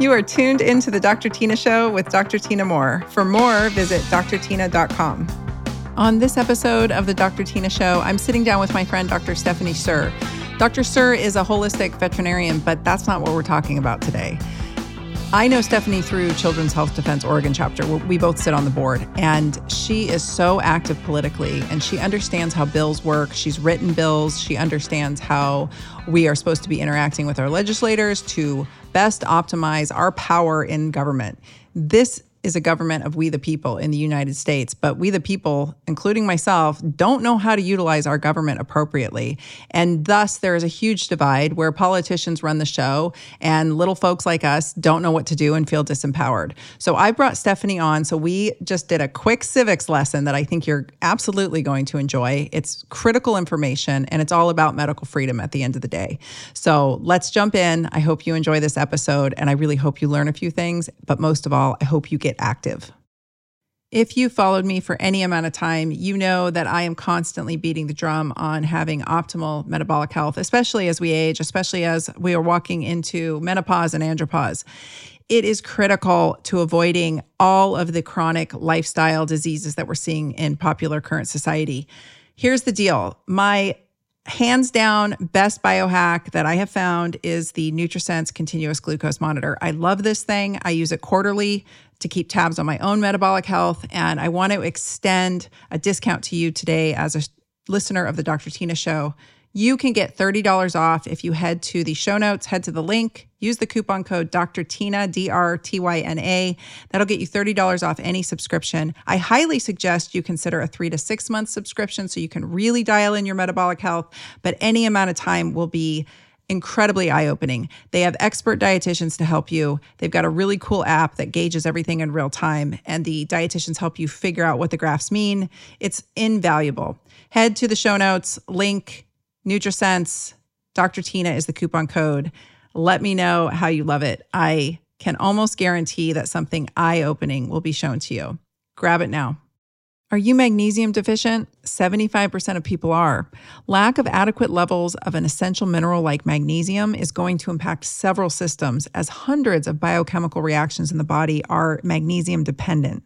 You are tuned into the Dr. Tyna Show with Dr. Tyna Moore. For more, visit drtyna.com. On this episode of the Dr. Tyna Show, I'm sitting down with my friend Dr. Stephanie Sur. Dr. Sur is a holistic veterinarian, but that's not what we're talking about today. I know Stephanie through Children's Health Defense Oregon chapter. We both sit on the board, and she is so active politically, and she understands how bills work. She's written bills. She understands how we are supposed to be interacting with our legislators to best optimize our power in government. This is a government of we the people in the United States, but we the people, including myself, don't know how to utilize our government appropriately. And thus, there is a huge divide where politicians run the show and little folks like us don't know what to do and feel disempowered. So I brought Stephanie on. So we just did a quick civics lesson that I think you're absolutely going to enjoy. It's critical information and it's all about medical freedom at the end of the day. So let's jump in. I hope you enjoy this episode and I really hope you learn a few things. But most of all, I hope you get active. If you followed me for any amount of time, you know that I am constantly beating the drum on having optimal metabolic health, especially as we age, especially as we are walking into menopause and andropause. It is critical to avoiding all of the chronic lifestyle diseases that we're seeing in popular current society. Here's the deal my hands down best biohack that I have found is the NutriSense continuous glucose monitor. I love this thing. I use it quarterly to keep tabs on my own metabolic health and I want to extend a discount to you today as a listener of the Dr. Tyna show. You can get $30 off if you head to the show notes, head to the link, use the coupon code Dr. Tyna, D R T Y N A. That'll get you $30 off any subscription. I highly suggest you consider a three to six month subscription so you can really dial in your metabolic health, but any amount of time will be incredibly eye opening. They have expert dietitians to help you. They've got a really cool app that gauges everything in real time, and the dietitians help you figure out what the graphs mean. It's invaluable. Head to the show notes, link NutriSense, Dr. Tyna is the coupon code. Let me know how you love it. I can almost guarantee that something eye opening will be shown to you. Grab it now. Are you magnesium deficient? 75% of people are. Lack of adequate levels of an essential mineral like magnesium is going to impact several systems, as hundreds of biochemical reactions in the body are magnesium dependent.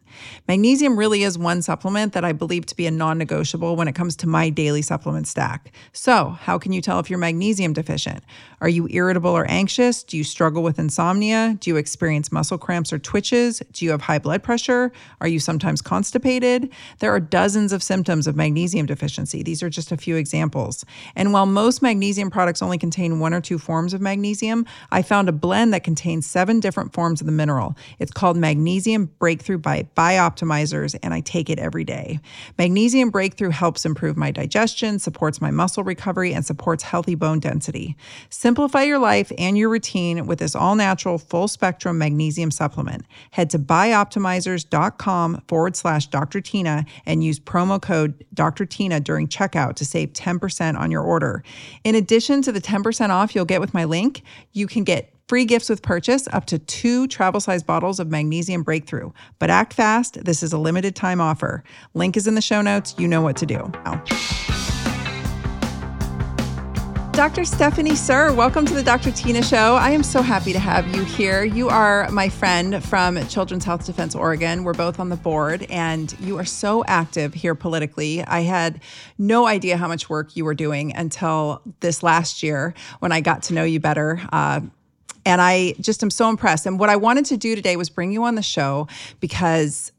Magnesium really is one supplement that I believe to be a non negotiable when it comes to my daily supplement stack. So, how can you tell if you're magnesium deficient? Are you irritable or anxious? Do you struggle with insomnia? Do you experience muscle cramps or twitches? Do you have high blood pressure? Are you sometimes constipated? There are dozens of symptoms of magnesium deficiency. These are just a few examples. And while most magnesium products only contain one or two forms of magnesium, I found a blend that contains seven different forms of the mineral. It's called Magnesium Breakthrough by Bioptimizers, and I take it every day. Magnesium Breakthrough helps improve my digestion, supports my muscle recovery, and supports healthy bone density. Simplify your life and your routine with this all natural, full spectrum magnesium supplement. Head to bioptimizers.com forward slash Dr. Tyna and use promo code Dr. Tyna during checkout to save 10% on your order. In addition to the 10% off you'll get with my link, you can get free gifts with purchase up to two travel size bottles of Magnesium Breakthrough. But act fast, this is a limited time offer. Link is in the show notes. You know what to do. Dr. Stephanie Sur, welcome to the Dr. Tyna Show. I am so happy to have you here. You are my friend from Children's Health Defense Oregon. We're both on the board, and you are so active here politically. I had no idea how much work you were doing until this last year when I got to know you better. Uh, and I just am so impressed. And what I wanted to do today was bring you on the show because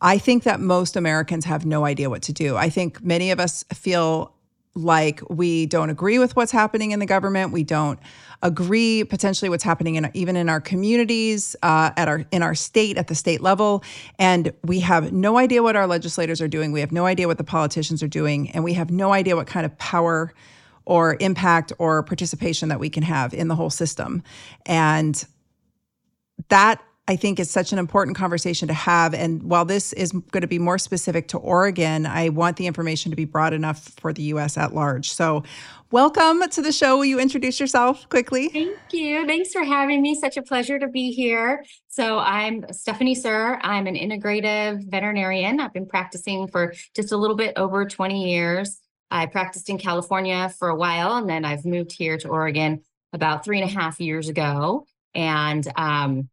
I think that most Americans have no idea what to do. I think many of us feel like we don't agree with what's happening in the government. We don't agree potentially what's happening in even in our communities, uh, at our in our state at the state level, and we have no idea what our legislators are doing. We have no idea what the politicians are doing, and we have no idea what kind of power or impact or participation that we can have in the whole system. And that I think is such an important conversation to have. And while this is going to be more specific to Oregon, I want the information to be broad enough for the US at large. So, welcome to the show. Will you introduce yourself quickly? Thank you. Thanks for having me. Such a pleasure to be here. So, I'm Stephanie Sur. I'm an integrative veterinarian. I've been practicing for just a little bit over 20 years. I practiced in California for a while, and then I've moved here to Oregon about three and a half years ago. And um,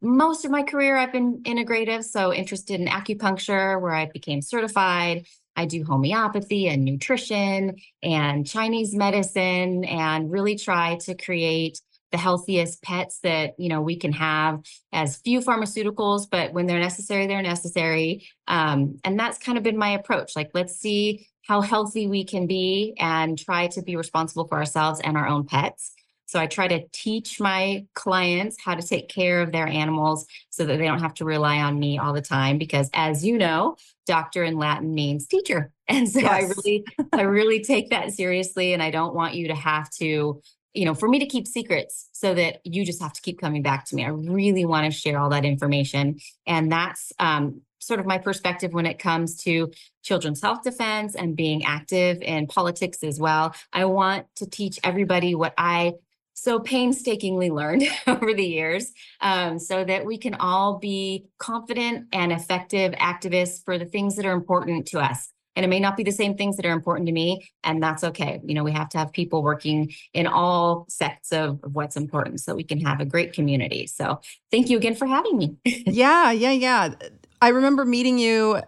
most of my career, I've been integrative, so interested in acupuncture, where I became certified. I do homeopathy and nutrition and Chinese medicine, and really try to create the healthiest pets that you know we can have as few pharmaceuticals but when they're necessary they're necessary. Um, and that's kind of been my approach. Like let's see how healthy we can be and try to be responsible for ourselves and our own pets so I try to teach my clients how to take care of their animals so that they don't have to rely on me all the time. Because as you know, doctor in Latin means teacher. And so yes. I really, I really take that seriously. And I don't want you to have to, you know, for me to keep secrets so that you just have to keep coming back to me. I really want to share all that information. And that's um, sort of my perspective when it comes to children's health defense and being active in politics as well. I want to teach everybody what I so painstakingly learned over the years um, so that we can all be confident and effective activists for the things that are important to us. And it may not be the same things that are important to me and that's okay. You know we have to have people working in all sects of, of what's important so we can have a great community. So thank you again for having me. Yeah yeah yeah I remember meeting you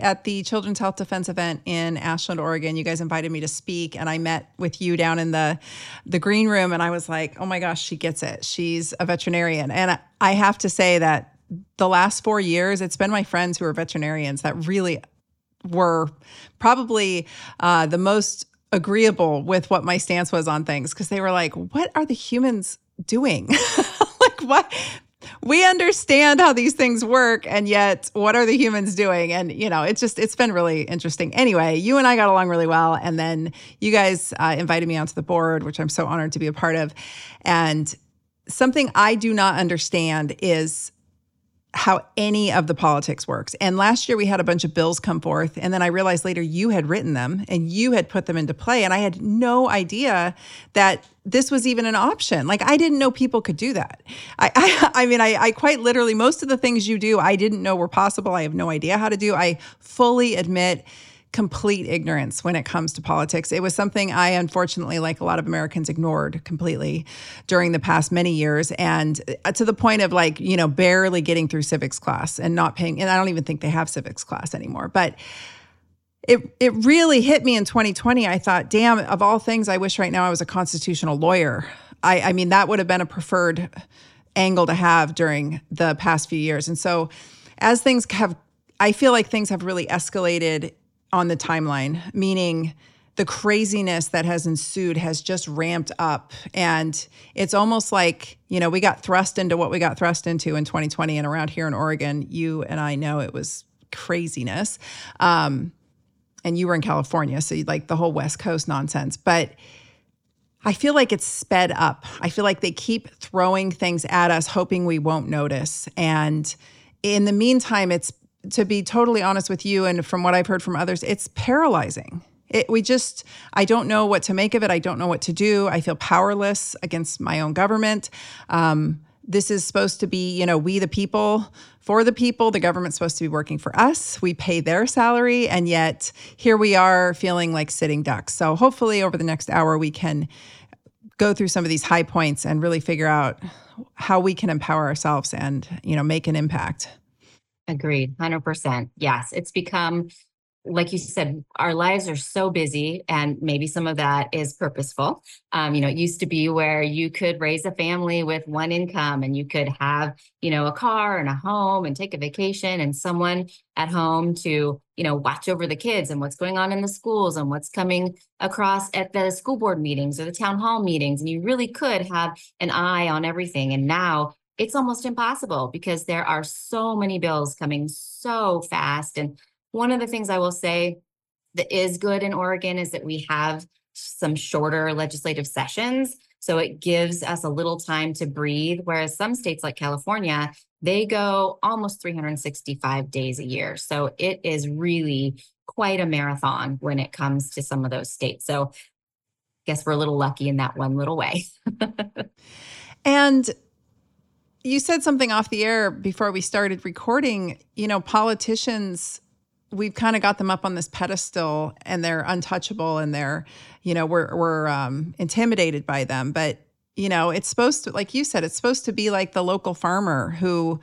at the Children's Health Defense event in Ashland, Oregon. You guys invited me to speak, and I met with you down in the the green room, and I was like, "Oh my gosh, she gets it. She's a veterinarian." And I have to say that the last four years, it's been my friends who are veterinarians that really were probably uh, the most agreeable with what my stance was on things because they were like, "What are the humans doing?" like what we understand how these things work and yet what are the humans doing? And you know it's just it's been really interesting. Anyway you and i got along really well and then you guys uh, invited me onto the board which i'm so honored to be a part of. And something i do not understand is how any of the politics works. And last year we had a bunch of bills come forth, and then I realized later you had written them and you had put them into play. And I had no idea that this was even an option. Like I didn't know people could do that. I I, I mean I, I quite literally most of the things you do I didn't know were possible. I have no idea how to do. I fully admit complete ignorance when it comes to politics. It was something I unfortunately, like a lot of Americans, ignored completely during the past many years, and uh, to the point of like you know barely getting through civics class and not paying. And I don't even think they have civics class anymore, but. It, it really hit me in 2020. I thought, damn, of all things, I wish right now I was a constitutional lawyer. I, I mean, that would have been a preferred angle to have during the past few years. And so, as things have, I feel like things have really escalated on the timeline, meaning the craziness that has ensued has just ramped up. And it's almost like, you know, we got thrust into what we got thrust into in 2020. And around here in Oregon, you and I know it was craziness. Um, and you were in California, so like the whole West Coast nonsense. But I feel like it's sped up. I feel like they keep throwing things at us, hoping we won't notice. And in the meantime, it's to be totally honest with you, and from what I've heard from others, it's paralyzing. It, we just, I don't know what to make of it. I don't know what to do. I feel powerless against my own government. Um, this is supposed to be, you know, we the people for the people. The government's supposed to be working for us. We pay their salary. And yet here we are feeling like sitting ducks. So hopefully over the next hour, we can go through some of these high points and really figure out how we can empower ourselves and, you know, make an impact. Agreed. 100%. Yes. It's become, like you said, our lives are so busy, and maybe some of that is purposeful. Um, you know, it used to be where you could raise a family with one income and you could have, you know, a car and a home and take a vacation and someone at home to, you know, watch over the kids and what's going on in the schools and what's coming across at the school board meetings or the town hall meetings. And you really could have an eye on everything. And now it's almost impossible because there are so many bills coming so fast. And one of the things I will say that is good in Oregon is that we have some shorter legislative sessions. So it gives us a little time to breathe. Whereas some states like California, they go almost 365 days a year. So it is really quite a marathon when it comes to some of those states. So I guess we're a little lucky in that one little way. and you said something off the air before we started recording. You know, politicians, we've kind of got them up on this pedestal and they're untouchable and they're, you know, we're, we're um, intimidated by them. But you know, it's supposed to, like you said, it's supposed to be like the local farmer who,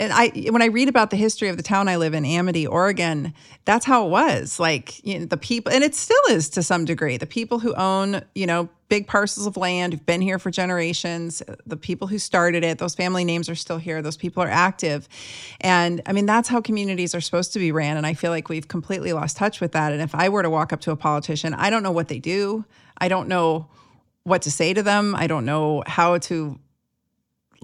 and I, when I read about the history of the town I live in, Amity, Oregon, that's how it was. Like you know, the people, and it still is to some degree. The people who own, you know, big parcels of land, who've been here for generations, the people who started it, those family names are still here. Those people are active, and I mean that's how communities are supposed to be ran. And I feel like we've completely lost touch with that. And if I were to walk up to a politician, I don't know what they do. I don't know what to say to them. I don't know how to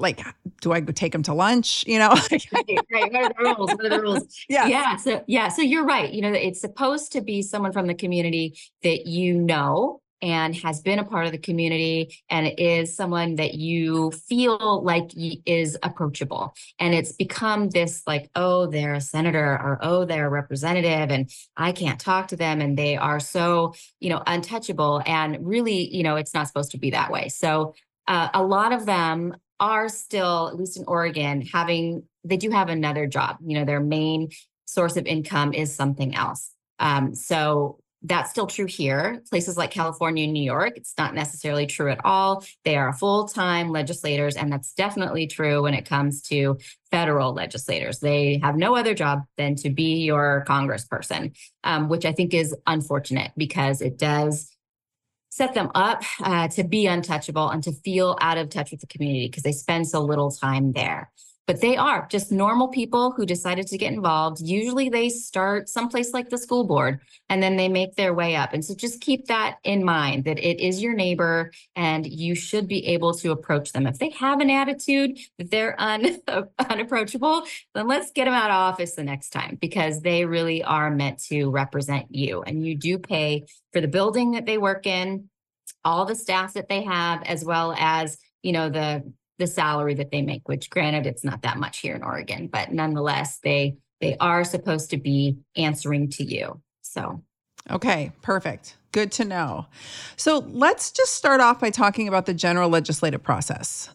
like do I take them to lunch? You know, right, right. What are the rules? What are the rules? Yeah. Yeah. So yeah. So you're right. You know, it's supposed to be someone from the community that you know and has been a part of the community and is someone that you feel like is approachable and it's become this like oh they're a senator or oh they're a representative and i can't talk to them and they are so you know untouchable and really you know it's not supposed to be that way so uh, a lot of them are still at least in oregon having they do have another job you know their main source of income is something else um, so that's still true here. Places like California and New York, it's not necessarily true at all. They are full time legislators, and that's definitely true when it comes to federal legislators. They have no other job than to be your congressperson, um, which I think is unfortunate because it does set them up uh, to be untouchable and to feel out of touch with the community because they spend so little time there but they are just normal people who decided to get involved. Usually they start someplace like the school board and then they make their way up. And so just keep that in mind that it is your neighbor and you should be able to approach them. If they have an attitude that they're un, unapproachable, then let's get them out of office the next time because they really are meant to represent you. And you do pay for the building that they work in, all the staff that they have, as well as you know the the salary that they make, which granted it's not that much here in Oregon, but nonetheless, they they are supposed to be answering to you. So Okay, perfect. Good to know. So let's just start off by talking about the general legislative process.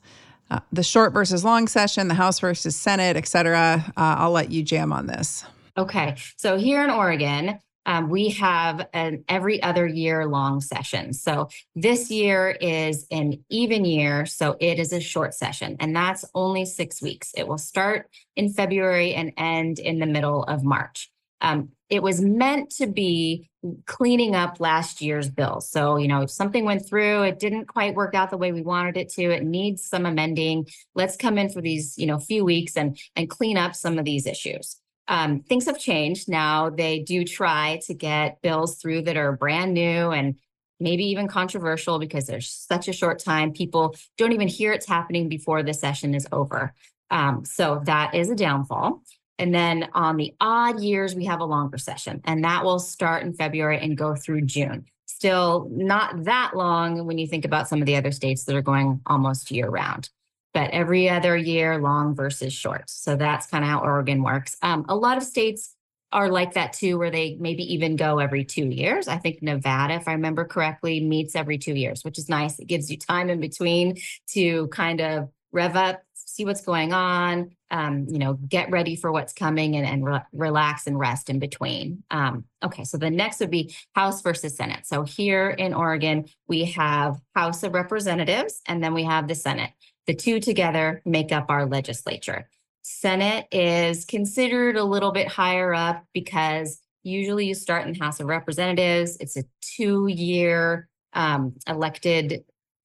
Uh, the short versus long session, the House versus Senate, et cetera. Uh, I'll let you jam on this. Okay. So here in Oregon, um, we have an every other year long session. So this year is an even year. So it is a short session, and that's only six weeks. It will start in February and end in the middle of March. Um, it was meant to be cleaning up last year's bill. So, you know, if something went through, it didn't quite work out the way we wanted it to, it needs some amending. Let's come in for these, you know, few weeks and and clean up some of these issues. Um, things have changed now. They do try to get bills through that are brand new and maybe even controversial because there's such a short time. People don't even hear it's happening before the session is over. Um, so that is a downfall. And then on the odd years, we have a longer session, and that will start in February and go through June. Still not that long when you think about some of the other states that are going almost year round but every other year, long versus short. So that's kind of how Oregon works. Um, a lot of states are like that too, where they maybe even go every two years. I think Nevada, if I remember correctly, meets every two years, which is nice. It gives you time in between to kind of rev up, see what's going on, um, you know, get ready for what's coming and, and re- relax and rest in between. Um, okay, so the next would be House versus Senate. So here in Oregon, we have House of Representatives and then we have the Senate. The two together make up our legislature. Senate is considered a little bit higher up because usually you start in the House of Representatives. It's a two year um, elected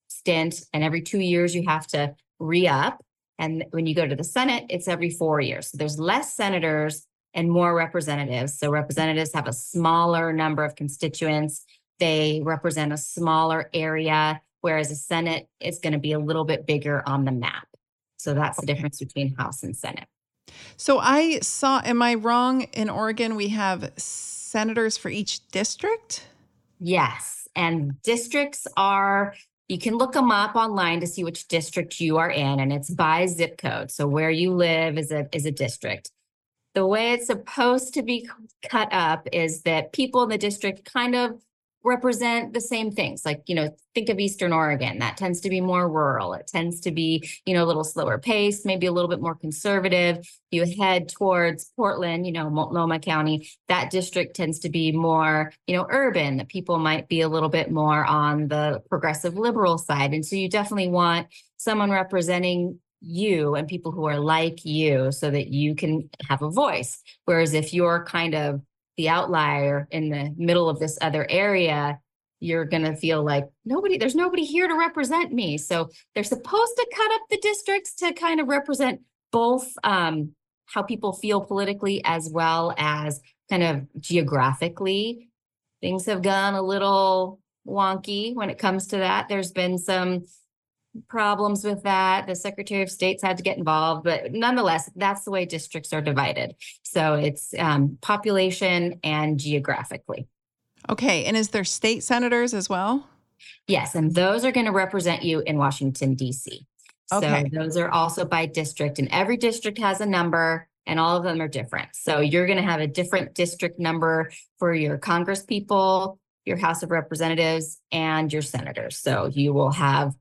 stint, and every two years you have to re up. And when you go to the Senate, it's every four years. So there's less senators and more representatives. So representatives have a smaller number of constituents, they represent a smaller area whereas the Senate is going to be a little bit bigger on the map. So that's the difference between House and Senate. So I saw, am I wrong? In Oregon, we have senators for each district? Yes. And districts are, you can look them up online to see which district you are in, and it's by zip code. So where you live is a, is a district. The way it's supposed to be cut up is that people in the district kind of represent the same things. Like, you know, think of Eastern Oregon. That tends to be more rural. It tends to be, you know, a little slower pace, maybe a little bit more conservative. You head towards Portland, you know, Multnomah County, that district tends to be more, you know, urban. The people might be a little bit more on the progressive liberal side. And so you definitely want someone representing you and people who are like you so that you can have a voice. Whereas if you're kind of the outlier in the middle of this other area, you're going to feel like nobody, there's nobody here to represent me. So they're supposed to cut up the districts to kind of represent both um, how people feel politically as well as kind of geographically. Things have gone a little wonky when it comes to that. There's been some problems with that. The Secretary of State's had to get involved, but nonetheless, that's the way districts are divided. So it's um, population and geographically. Okay. And is there state senators as well? Yes. And those are going to represent you in Washington, D.C. Okay. So those are also by district, and every district has a number. And all of them are different. So you're going to have a different district number for your Congress people, your House of Representatives, and your senators. So you will have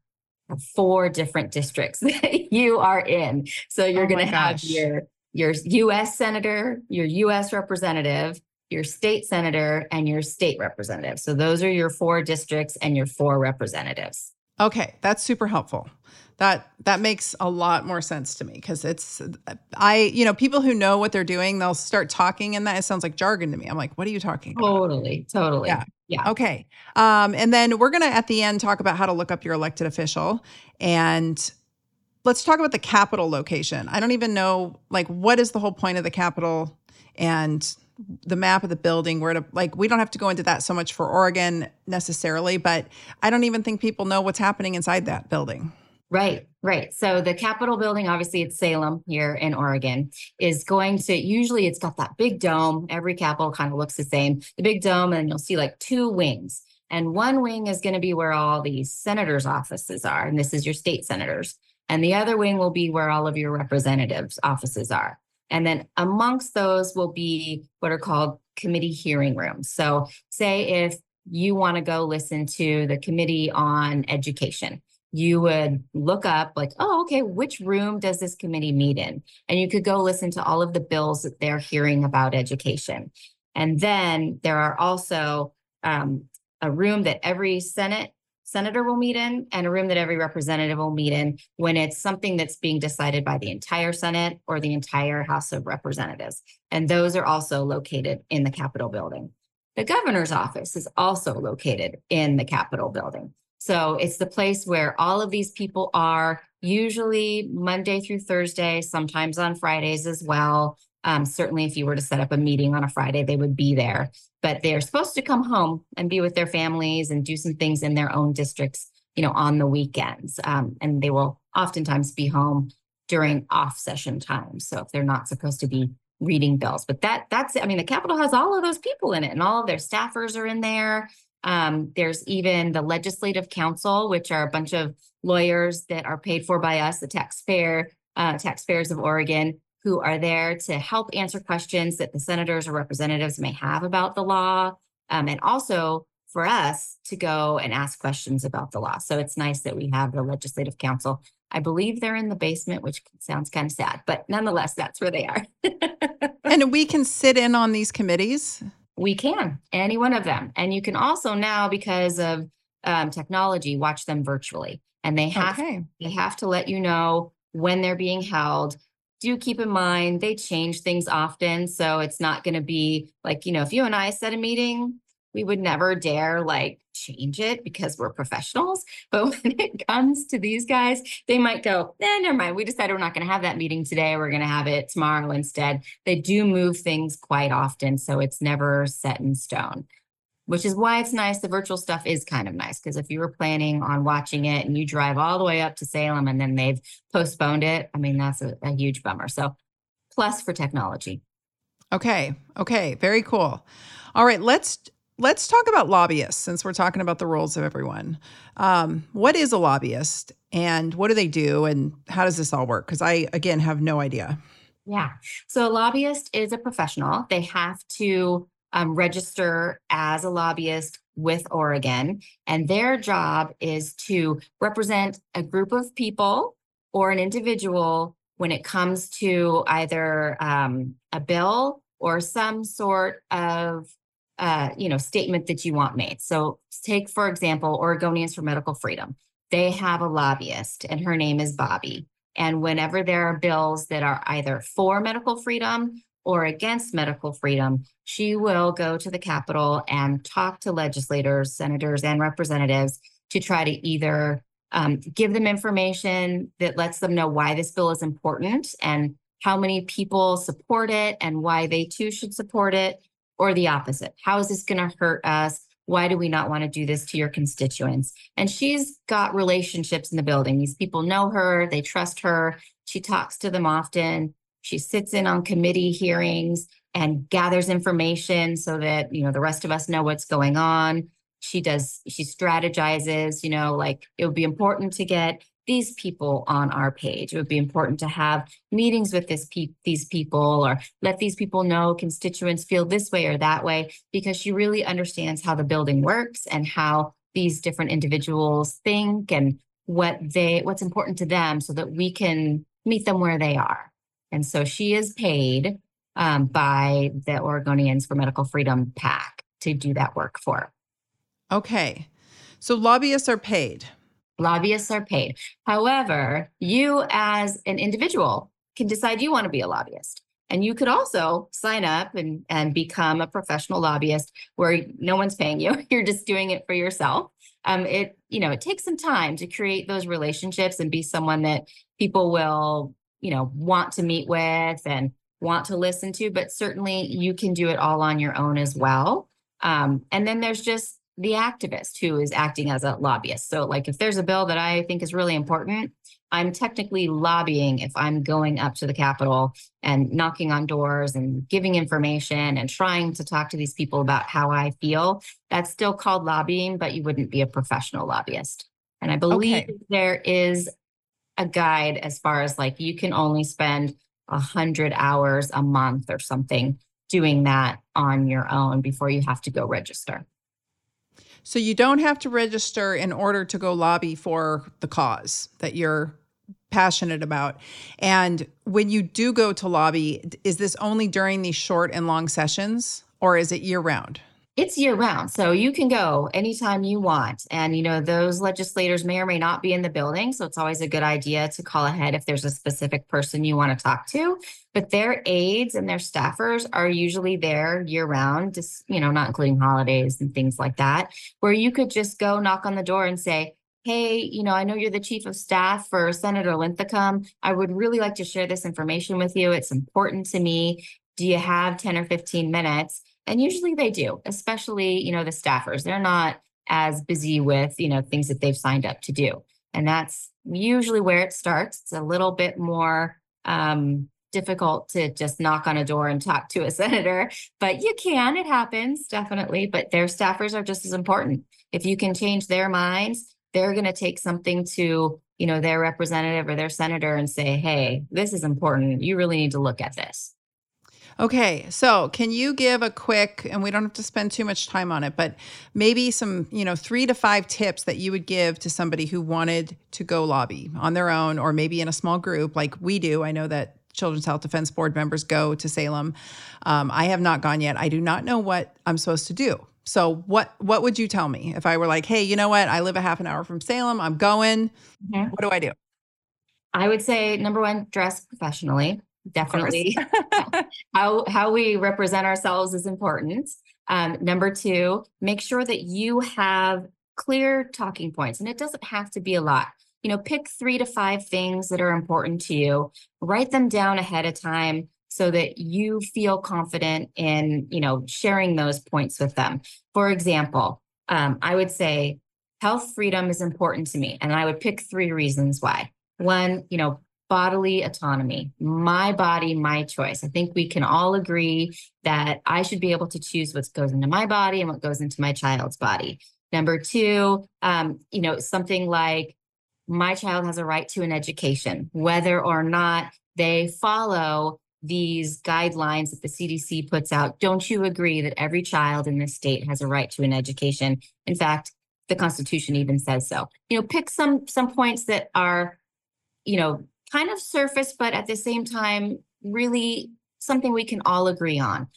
four different districts that you are in. So you're oh going to have your your US senator, your US representative, your state senator and your state representative. So those are your four districts and your four representatives. Okay, that's super helpful. That that makes a lot more sense to me because it's I you know people who know what they're doing they'll start talking and that it sounds like jargon to me. I'm like, what are you talking about? Totally, totally. Yeah. Yeah. Okay. Um, and then we're going to, at the end, talk about how to look up your elected official. And let's talk about the capital location. I don't even know, like, what is the whole point of the capital and the map of the building, where to, like, we don't have to go into that so much for Oregon necessarily, but I don't even think people know what's happening inside that building. Right, right. So the Capitol building, obviously it's Salem here in Oregon, is going to usually it's got that big dome. Every Capitol kind of looks the same. The big dome, and you'll see like two wings. And one wing is going to be where all the senators' offices are, and this is your state senators. And the other wing will be where all of your representatives' offices are. And then amongst those will be what are called committee hearing rooms. So, say if you want to go listen to the committee on education, you would look up like, oh, okay, which room does this committee meet in? And you could go listen to all of the bills that they're hearing about education. And then there are also um, a room that every Senate senator will meet in and a room that every representative will meet in when it's something that's being decided by the entire Senate or the entire House of Representatives. And those are also located in the Capitol building. The governor's office is also located in the Capitol building. So it's the place where all of these people are, usually Monday through Thursday, sometimes on Fridays as well. Um, certainly, if you were to set up a meeting on a Friday, they would be there. But they're supposed to come home and be with their families and do some things in their own districts, you know, on the weekends. Um, and they will oftentimes be home during off session times. So if they're not supposed to be reading bills, but that that's I mean, the Capitol has all of those people in it, and all of their staffers are in there. Um, there's even the Legislative Counsel, which are a bunch of lawyers that are paid for by us, the taxpayer, uh, taxpayers of Oregon, who are there to help answer questions that the senators or representatives may have about the law, um, and also for us to go and ask questions about the law. So it's nice that we have the Legislative Counsel. I believe they're in the basement, which sounds kind of sad, but nonetheless, that's where they are. and we can sit in on these committees. We can, any one of them. And you can also now, because of um, technology, watch them virtually. And they have okay. they have to let you know when they're being held. Do keep in mind they change things often. So it's not going to be like, you know, if you and I set a meeting, we would never dare like change it because we're professionals. But when it comes to these guys, they might go, eh, never mind. We decided we're not going to have that meeting today. We're going to have it tomorrow instead. They do move things quite often. So it's never set in stone, which is why it's nice. The virtual stuff is kind of nice because if you were planning on watching it and you drive all the way up to Salem and then they've postponed it, I mean, that's a, a huge bummer. So plus for technology. Okay. Okay. Very cool. All right. Let's let's talk about lobbyists since we're talking about the roles of everyone. Um, what is a lobbyist and what do they do and how does this all work? Because I, again, have no idea. Yeah. So a lobbyist is a professional. They have to um, register as a lobbyist with Oregon. And their job is to represent a group of people or an individual when it comes to either um, a bill or some sort of uh, you know statement that you want made. So take for example Oregonians for Medical Freedom. They have a lobbyist, and her name is Bobby. And whenever there are bills that are either for medical freedom or against medical freedom, she will go to the Capitol and talk to legislators, senators, and representatives to try to either um, give them information that lets them know why this bill is important and how many people support it and why they too should support it, or the opposite. How is this going to hurt us? Why do we not want to do this to your constituents? And she's got relationships in the building. These people know her, they trust her. She talks to them often. She sits in on committee hearings and gathers information so that, you know, the rest of us know what's going on she does she strategizes you know like it would be important to get these people on our page it would be important to have meetings with this pe- these people or let these people know constituents feel this way or that way because she really understands how the building works and how these different individuals think and what they what's important to them so that we can meet them where they are and so she is paid um, by the oregonians for medical freedom pac to do that work for Okay. So lobbyists are paid. Lobbyists are paid. However, you as an individual can decide you want to be a lobbyist. And you could also sign up and, and become a professional lobbyist where no one's paying you. You're just doing it for yourself. Um, it, you know, it takes some time to create those relationships and be someone that people will, you know, want to meet with and want to listen to, but certainly you can do it all on your own as well. Um, and then there's just the activist who is acting as a lobbyist. So, like, if there's a bill that I think is really important, I'm technically lobbying if I'm going up to the Capitol and knocking on doors and giving information and trying to talk to these people about how I feel. That's still called lobbying, but you wouldn't be a professional lobbyist. And I believe okay. there is a guide as far as like you can only spend a hundred hours a month or something doing that on your own before you have to go register. So you don't have to register in order to go lobby for the cause that you're passionate about. And when you do go to lobby, is this only during these short and long sessions or is it year round? It's year round. So you can go anytime you want. And, you know, those legislators may or may not be in the building. So it's always a good idea to call ahead if there's a specific person you want to talk to. But their aides and their staffers are usually there year round, just, you know, not including holidays and things like that, where you could just go knock on the door and say, Hey, you know, I know you're the chief of staff for Senator Linthicum. I would really like to share this information with you. It's important to me. Do you have 10 or 15 minutes? And usually they do, especially, you know, the staffers. They're not as busy with, you know, things that they've signed up to do. And that's usually where it starts. It's a little bit more um, difficult to just knock on a door and talk to a senator, but you can, it happens definitely. But their staffers are just as important. If you can change their minds, they're going to take something to, you know, their representative or their senator and say, hey, this is important. You really need to look at this. Okay, so can you give a quick, and we don't have to spend too much time on it, but maybe some, you know, three to five tips that you would give to somebody who wanted to go lobby on their own or maybe in a small group like we do? I know that Children's Health Defense Board members go to Salem. Um, I have not gone yet. I do not know what I'm supposed to do. So what what would you tell me if I were like, hey, you know what? I live a half an hour from Salem. I'm going. Mm-hmm. What do I do? I would say number one, dress professionally definitely. How how we represent ourselves is important. Um, number two make sure that you have clear talking points and it doesn't have to be a lot. You know pick three to five things that are important to you. Write them down ahead of time so that you feel confident in you know sharing those points with them. For example um, i would say health freedom is important to me and i would pick three reasons why. One you know bodily autonomy, my body, my choice. I think we can all agree that I should be able to choose what goes into my body and what goes into my child's body. Number two, um, you know, something like my child has a right to an education, whether or not they follow these guidelines that the CDC puts out, don't you agree that every child in this state has a right to an education? In fact, the Constitution even says so. You know, pick some some points that are, you know, kind of surface, but at the same time, really something we can all agree on.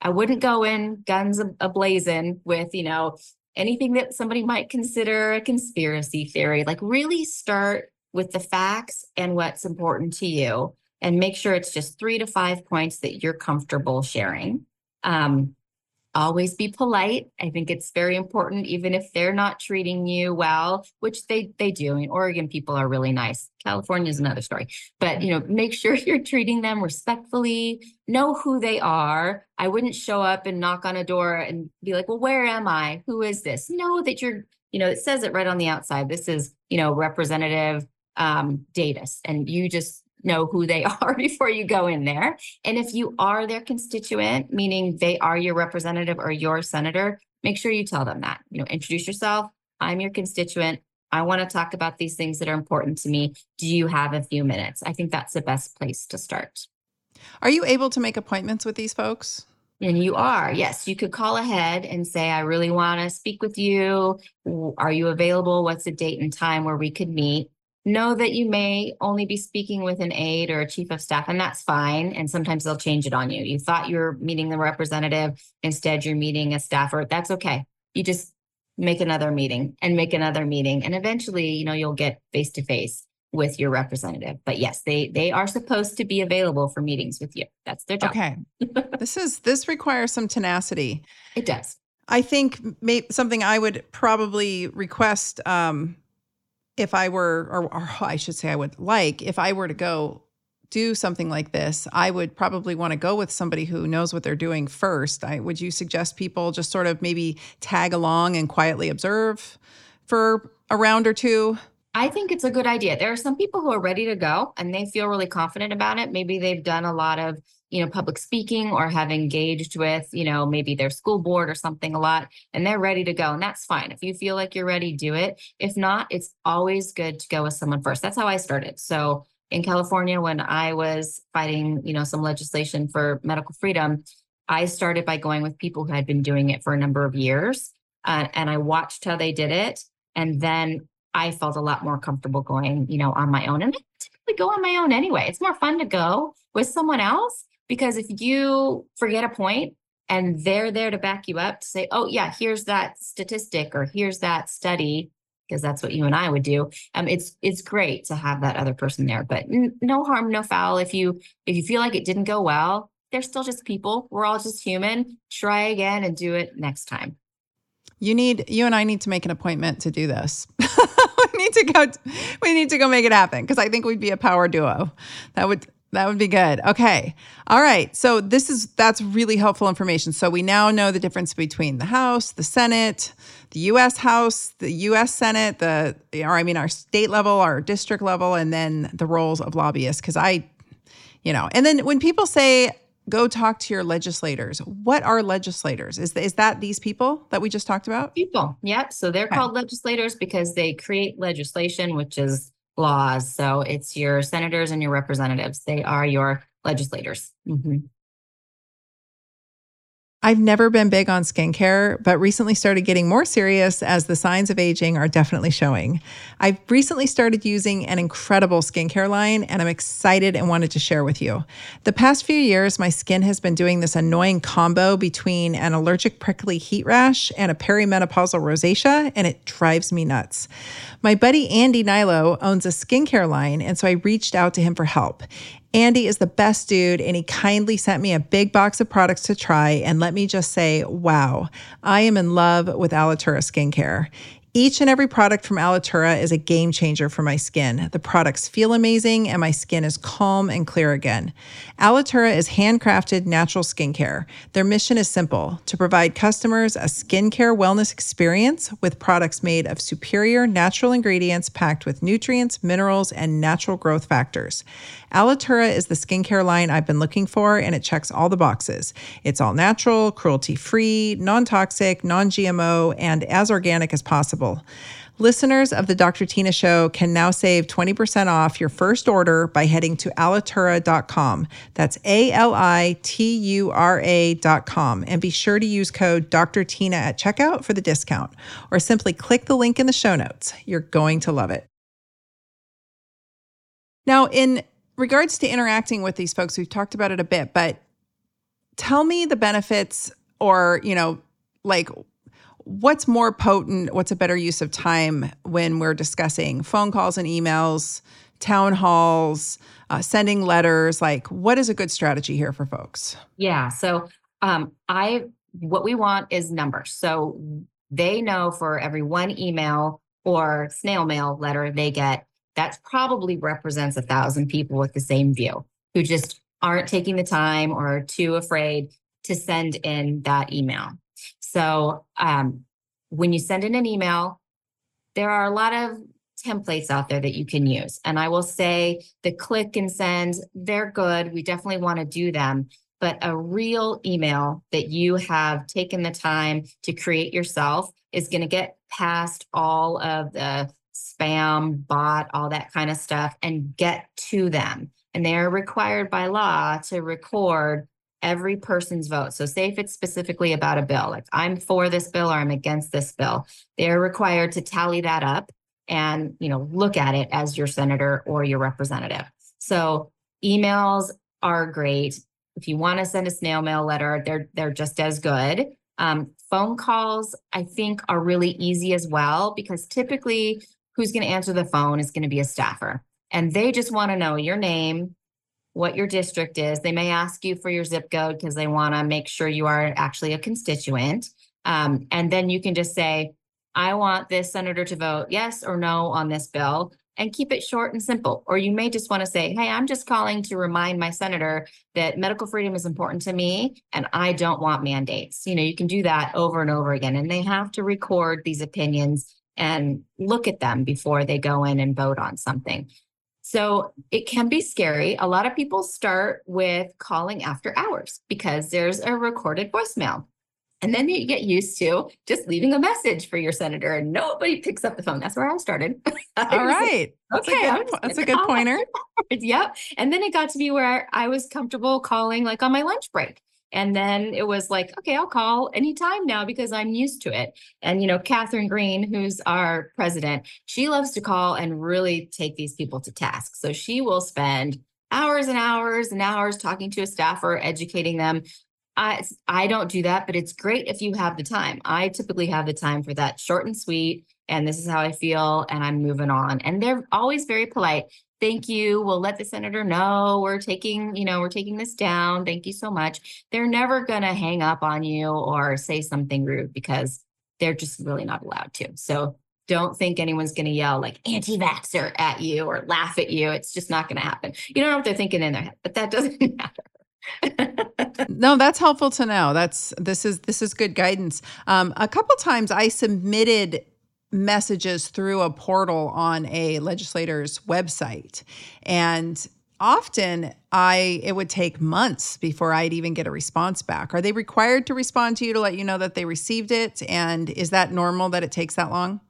I wouldn't go in guns a blazing with, you know, anything that somebody might consider a conspiracy theory. Like, really start with the facts and what's important to you and make sure it's just three to five points that you're comfortable sharing. Um, always be polite. I think it's very important, even if they're not treating you well, which they they do. I mean, Oregon people are really nice. California is another story. But you know, make sure you're treating them respectfully. Know who they are. I wouldn't show up and knock on a door and be like, "Well, where am I? Who is this?" Know that you're. You know, it says it right on the outside. This is you know Representative um, Davis, and you just know who they are before you go in there. And if you are their constituent, meaning they are your representative or your senator, make sure you tell them that. You know, introduce yourself. I'm your constituent. I want to talk about these things that are important to me. Do you have a few minutes? I think that's the best place to start. Are you able to make appointments with these folks? And you are, yes. You could call ahead and say, I really want to speak with you. Are you available? What's the date and time where we could meet? Know that you may only be speaking with an aide or a chief of staff, and that's fine. And sometimes they'll change it on you. You thought you were meeting the representative, instead, you're meeting a staffer. That's okay. You just make another meeting and make another meeting. And eventually, you know, you'll get face to face with your representative. But yes, they they are supposed to be available for meetings with you. That's their job. Okay. this is this requires some tenacity. It does. I think may, something I would probably request um, if I were, or, or I should say, I would like, if I were to go do something like this, I would probably want to go with somebody who knows what they're doing first. I, would you suggest people just sort of maybe tag along and quietly observe for a round or two? I think it's a good idea. There are some people who are ready to go and they feel really confident about it. Maybe they've done a lot of, you know, public speaking or have engaged with, you know, maybe their school board or something a lot and they're ready to go. And that's fine. If you feel like you're ready, do it. If not, it's always good to go with someone first. That's how I started. So in California, when I was fighting, you know, some legislation for medical freedom, I started by going with people who had been doing it for a number of years. Uh, and I watched how they did it. And then I felt a lot more comfortable going, you know, on my own. And I typically go on my own anyway. It's more fun to go with someone else because if you forget a point and they're there to back you up to say, oh, yeah, here's that statistic or here's that study, because that's what you and I would do. Um, it's it's great to have that other person there, but n- no harm, no foul. If you if you feel like it didn't go well, they're still just people. We're all just human. Try again and do it next time. You need you and I need to make an appointment to do this. we need to go we need to go make it happen because I think we'd be a power duo. That would that would be good. Okay. All right. So this is that's really helpful information. So we now know the difference between the House, the Senate, the US House, the US Senate, the or I mean our state level, our district level and then the roles of lobbyists cuz I you know. And then when people say go talk to your legislators. What are legislators? Is, is that these people that we just talked about? People. Yep. So they're okay. called legislators because they create legislation, which is laws. So it's your senators and your representatives. They are your legislators. Mm-hmm. I've never been big on skincare, but recently started getting more serious as the signs of aging are definitely showing. I've recently started using an incredible skincare line and I'm excited and wanted to share with you. The past few years, my skin has been doing this annoying combo between an allergic prickly heat rash and a perimenopausal rosacea, and it drives me nuts. My buddy Andy Hnilo owns a skincare line, and so I reached out to him for help. Andy is the best dude, and he kindly sent me a big box of products to try. And let me just say, wow, I am in love with Alitura skincare. Each and every product from Alitura is a game changer for my skin. The products feel amazing and my skin is calm and clear again. Alitura is handcrafted natural skincare. Their mission is simple to provide customers a skincare wellness experience with products made of superior natural ingredients packed with nutrients, minerals, and natural growth factors. Alitura is the skincare line I've been looking for, and it checks all the boxes. It's all natural, cruelty free, non toxic, non GMO, and as organic as possible. Listeners of the Dr. Tyna Show can now save 20% off your first order by heading to alitura.com. That's A L I T U R A.com. And be sure to use code Dr. Tyna at checkout for the discount, or simply click the link in the show notes. You're going to love it. Now, in regards to interacting with these folks, we've talked about it a bit, but tell me the benefits or, you know, like what's more potent, what's a better use of time when we're discussing phone calls and emails, town halls, uh, sending letters? Like, what is a good strategy here for folks? Yeah. So, um, I, what we want is numbers. So they know for every one email or snail mail letter they get, that probably represents a thousand people with the same view who just aren't taking the time or are too afraid to send in that email. So um, when you send in an email, there are a lot of templates out there that you can use. And I will say the click and send, they're good. We definitely want to do them. But a real email that you have taken the time to create yourself is going to get past all of the spam, bot, all that kind of stuff and get to them. And they are required by law to record every person's vote. So say if it's specifically about a bill, like I'm for this bill or I'm against this bill, they're required to tally that up and, you know, look at it as your senator or your representative. So emails are great. If you want to send a snail mail letter, they're they're just as good. Um, phone calls, I think, are really easy as well because typically who's going to answer the phone is going to be a staffer. And they just want to know your name, what your district is. They may ask you for your zip code because they want to make sure you are actually a constituent. Um, and then you can just say, I want this senator to vote yes or no on this bill and keep it short and simple. Or you may just want to say, Hey, I'm just calling to remind my senator that medical freedom is important to me and I don't want mandates. You know, you can do that over and over again. And they have to record these opinions and look at them before they go in and vote on something. So it can be scary. A lot of people start with calling after hours because there's a recorded voicemail. And then you get used to just leaving a message for your senator and nobody picks up the phone. That's where I started. I All right. Like, okay. That's a good, that's a good pointer. yep. And then it got to be where I was comfortable calling like on my lunch break. And then it was like, okay, I'll call anytime now because I'm used to it. And, you know, Catherine Green, who's our president, she loves to call and really take these people to task. So she will spend hours and hours and hours talking to a staffer, educating them. I, I don't do that, but it's great if you have the time. I typically have the time for that short and sweet. And this is how I feel. And I'm moving on. And they're always very polite thank you. We'll let the senator know we're taking, you know, we're taking this down. Thank you so much. They're never going to hang up on you or say something rude because they're just really not allowed to. So don't think anyone's going to yell like anti vaxxer at you or laugh at you. It's just not going to happen. You don't know what they're thinking in their head, but that doesn't matter. no, that's helpful to know. That's this is this is good guidance. Um, a couple times I submitted messages through a portal on a legislator's website. And often I it would take months before I'd even get a response back. Are they required to respond to you to let you know that they received it? And is that normal that it takes that long?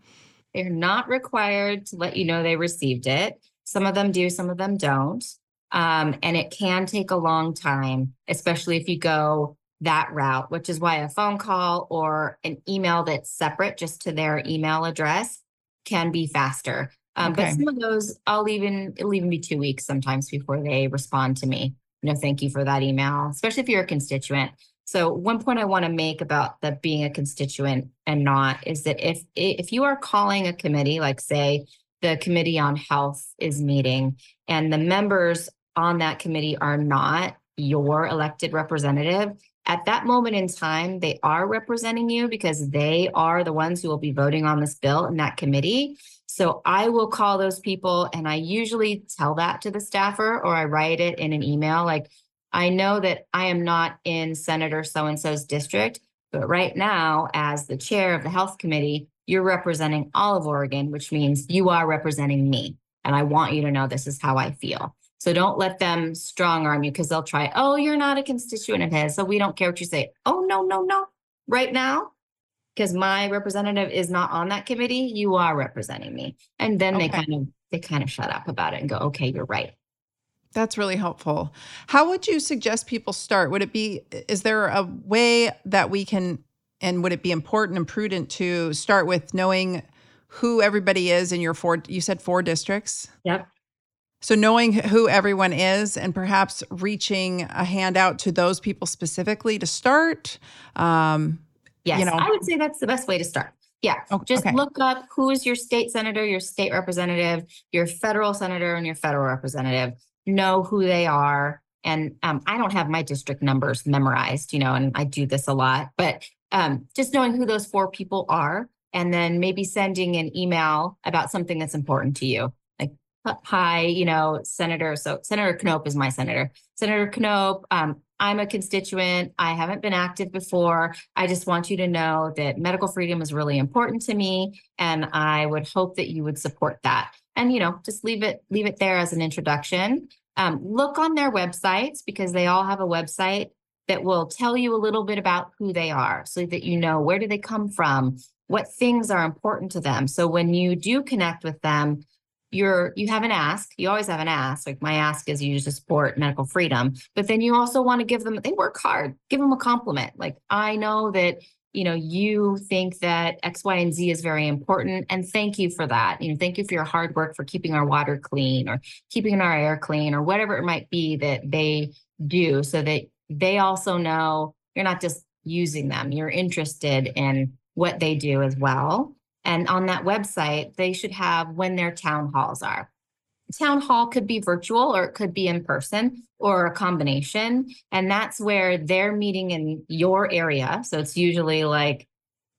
They're not required to let you know they received it. Some of them do, some of them don't. Um, and it can take a long time, especially if you go that route, which is why a phone call or an email that's separate just to their email address can be faster. Um, okay. But some of those, I'll even it'll even be two weeks sometimes before they respond to me. No, thank you for that email, especially if you're a constituent. So one point I want to make about that being a constituent and not is that if if you are calling a committee, like say the committee on health is meeting, and the members on that committee are not your elected representative, at that moment in time, they are representing you because they are the ones who will be voting on this bill in that committee. So I will call those people and I usually tell that to the staffer or I write it in an email. Like, I know that I am not in Senator so and so's district, but right now, as the chair of the health committee, you're representing all of Oregon, which means you are representing me. And I want you to know this is how I feel. So don't let them strong arm you because they'll try, oh, you're not a constituent of his. So we don't care what you say. Oh, no, no, no. Right now, because my representative is not on that committee, you are representing me. And then they kind of, they kind of shut up about it and go, okay, you're right. That's really helpful. How would you suggest people start? Would it be, is there a way that we can, and would it be important and prudent to start with knowing who everybody is in your four, you said four districts? Yep. So knowing who everyone is and perhaps reaching a handout to those people specifically to start. Um, Yes, know- I would say that's the best way to start. Yeah, o- just okay. look up who is your state senator, your state representative, your federal senator, and your federal representative. Know who they are. And um, I don't have my district numbers memorized, you know, and I do this a lot, but um, just knowing who those four people are, and then maybe sending an email about something that's important to you. Like, "Uh, hi, you know, Senator. So Senator Knopp is my senator. Senator Knopp, um, I'm a constituent. I haven't been active before. I just want you to know that medical freedom is really important to me, and I would hope that you would support that. And you know, just leave it leave it there as an introduction. Um, look on their websites because they all have a website that will tell you a little bit about who they are, so that you know where do they come from, what things are important to them. So when you do connect with them, you're you have an ask. You always have an ask. Like my ask is you to support medical freedom, but then you also want to give them. They work hard. Give them a compliment. Like I know that you know you think that X, Y, and Z is very important, and thank you for that. You know, thank you for your hard work for keeping our water clean or keeping our air clean or whatever it might be that they do, so that they also know you're not just using them. You're interested in what they do as well. And on that website, they should have when their town halls are. Town hall could be virtual or it could be in person or a combination. And that's where they're meeting in your area. So it's usually like,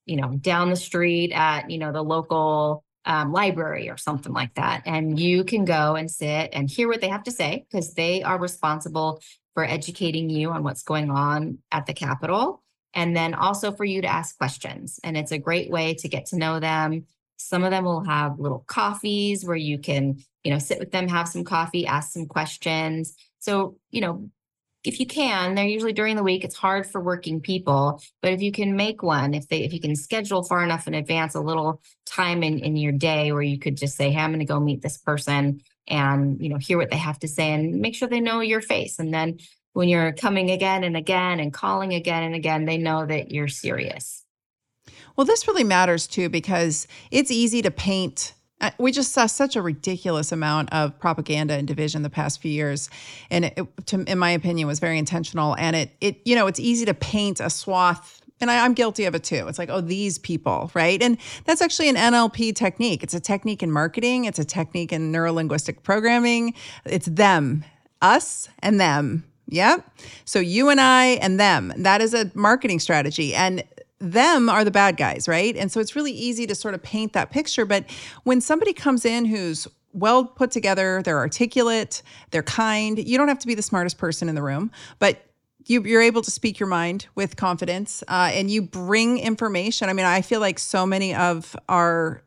you know, down the street at, you know, the local um, library or something like that. And you can go and sit and hear what they have to say because they are responsible for educating you on what's going on at the Capitol and then also for you to ask questions. And it's a great way to get to know them. Some of them will have little coffees where you can, you know, sit with them, have some coffee, ask some questions. So, you know, if you can, they're usually during the week. It's hard for working people, but if you can make one, if they if you can schedule far enough in advance, a little time in in your day where you could just say, "Hey, I'm going to go meet this person," and you know, hear what they have to say, and make sure they know your face, and then when you're coming again and again and calling again and again, they know that you're serious. Well, this really matters too because it's easy to paint. uh, We just saw such a ridiculous amount of propaganda and division the past few years, and it, to, in my opinion, was very intentional. And it, it, you know, it's easy to paint a swath. And I, I'm guilty of it too. It's like, oh, these people, right? And that's actually an NLP technique. It's a technique in marketing. It's a technique in neurolinguistic programming. It's them, us, and them. Yep. So you and I and them. That is a marketing strategy. And them are the bad guys, right? And so it's really easy to sort of paint that picture. But when somebody comes in who's well put together, they're articulate, they're kind, you don't have to be the smartest person in the room, but you, you're able to speak your mind with confidence uh, and you bring information. I mean, I feel like so many of our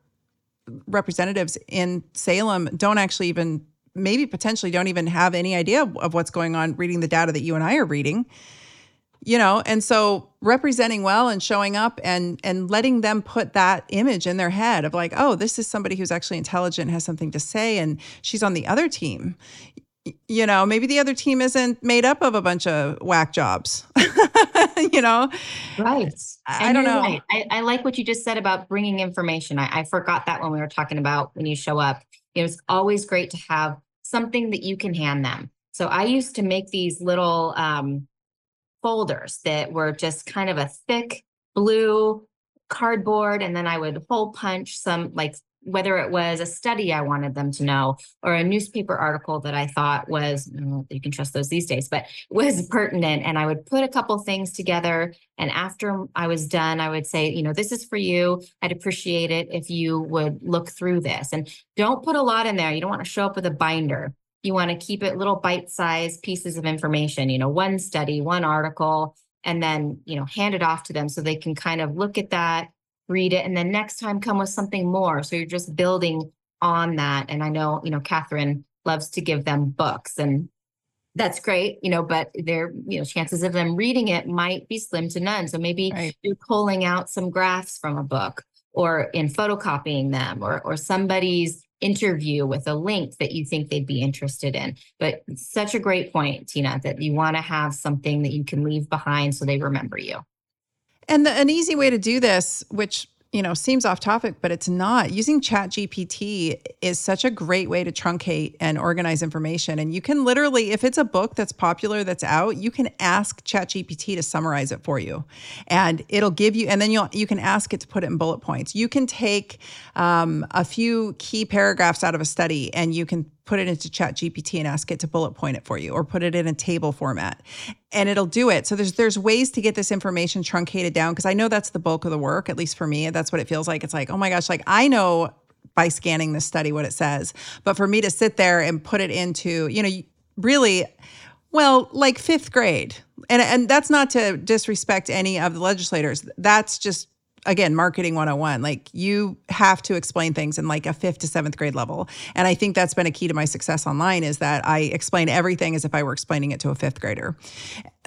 representatives in Salem don't actually even maybe potentially don't even have any idea of what's going on reading the data that you and I are reading you know and so representing well and showing up and and letting them put that image in their head of like oh this is somebody who's actually intelligent has something to say and she's on the other team you know maybe the other team isn't made up of a bunch of whack jobs you know Right. I- I don't know. right. I, I like what you just said about bringing information. I, I forgot that when we were talking about when you show up. It was always great to have something that you can hand them. So I used to make these little um, folders that were just kind of a thick blue cardboard, and then I would hole punch some like whether it was a study I wanted them to know or a newspaper article that I thought was I know you can trust those these days, but was pertinent. And I would put a couple things together. And after I was done, I would say, you know, this is for you. I'd appreciate it if you would look through this and don't put a lot in there. You don't want to show up with a binder. You want to keep it little bite-sized pieces of information, you know, one study, one article, and then, you know, hand it off to them so they can kind of look at that, read it, and then next time come with something more. So you're just building on that. And I know, you know, Catherine loves to give them books and that's great, you know, but their, you know, chances of them reading it might be slim to none. So maybe right. you're pulling out some graphs from a book or in photocopying them or or somebody's interview with a link that you think they'd be interested in. But such a great point, Tyna, that you want to have something that you can leave behind so they remember you. And the, an easy way to do this, which you know, seems off topic, but it's not. Using Chat GPT is such a great way to truncate and organize information. And you can literally, if it's a book that's popular that's out, you can ask Chat GPT to summarize it for you. And it'll give you, and then you'll you can ask it to put it in bullet points. You can take um, a few key paragraphs out of a study and you can put it into chat gpt and ask it to bullet point it for you or put it in a table format and it'll do it. So there's there's ways to get this information truncated down because i know that's the bulk of the work at least for me that's what it feels like. It's like oh my gosh like i know by scanning the study what it says but for me to sit there and put it into you know really well like fifth grade and and that's not to disrespect any of the legislators. That's just again marketing 101 like you have to explain things in like a fifth to seventh grade level. And i think that's been a key to my success online is that i explain everything as if i were explaining it to a fifth grader.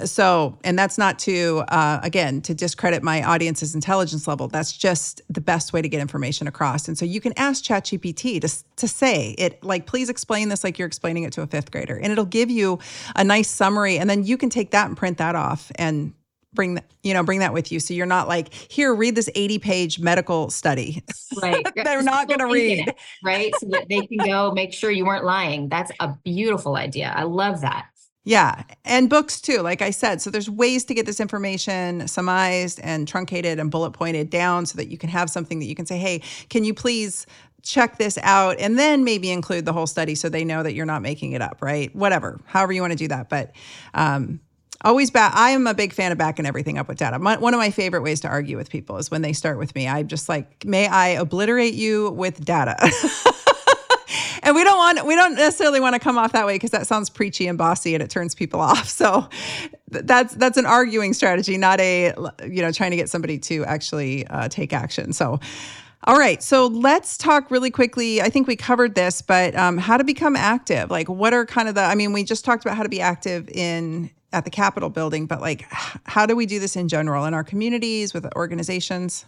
So and that's not to uh, again to discredit my audience's intelligence level. That's just the best way to get information across. And so you can ask chatgpt to, to say it like please explain this like you're explaining it to a fifth grader. And it'll give you a nice summary and then you can take that and print that off and bring that you know bring that with you. So you're not like here read this 80 page medical study. Right. They're not going to read. right? So that they can go make sure you weren't lying. That's a beautiful idea. I love that. Yeah. And books too like i said. So there's ways to get this information summarized and truncated and bullet pointed down so that you can have something that you can say hey can you please check this out? And then maybe include the whole study so they know that you're not making it up right? Whatever however you want to do that. But um, always back i am a big fan of backing everything up with data my, one of my favorite ways to argue with people is when they start with me i'm just like may i obliterate you with data and we don't want we don't necessarily want to come off that way because that sounds preachy and bossy and it turns people off so that's that's an arguing strategy not a you know trying to get somebody to actually uh, take action so all right, so let's talk really quickly. I think we covered this, but um, how to become active. Like, what are kind of the? I mean, we just talked about how to be active in at the Capitol building, but like, how do we do this in general in our communities with organizations?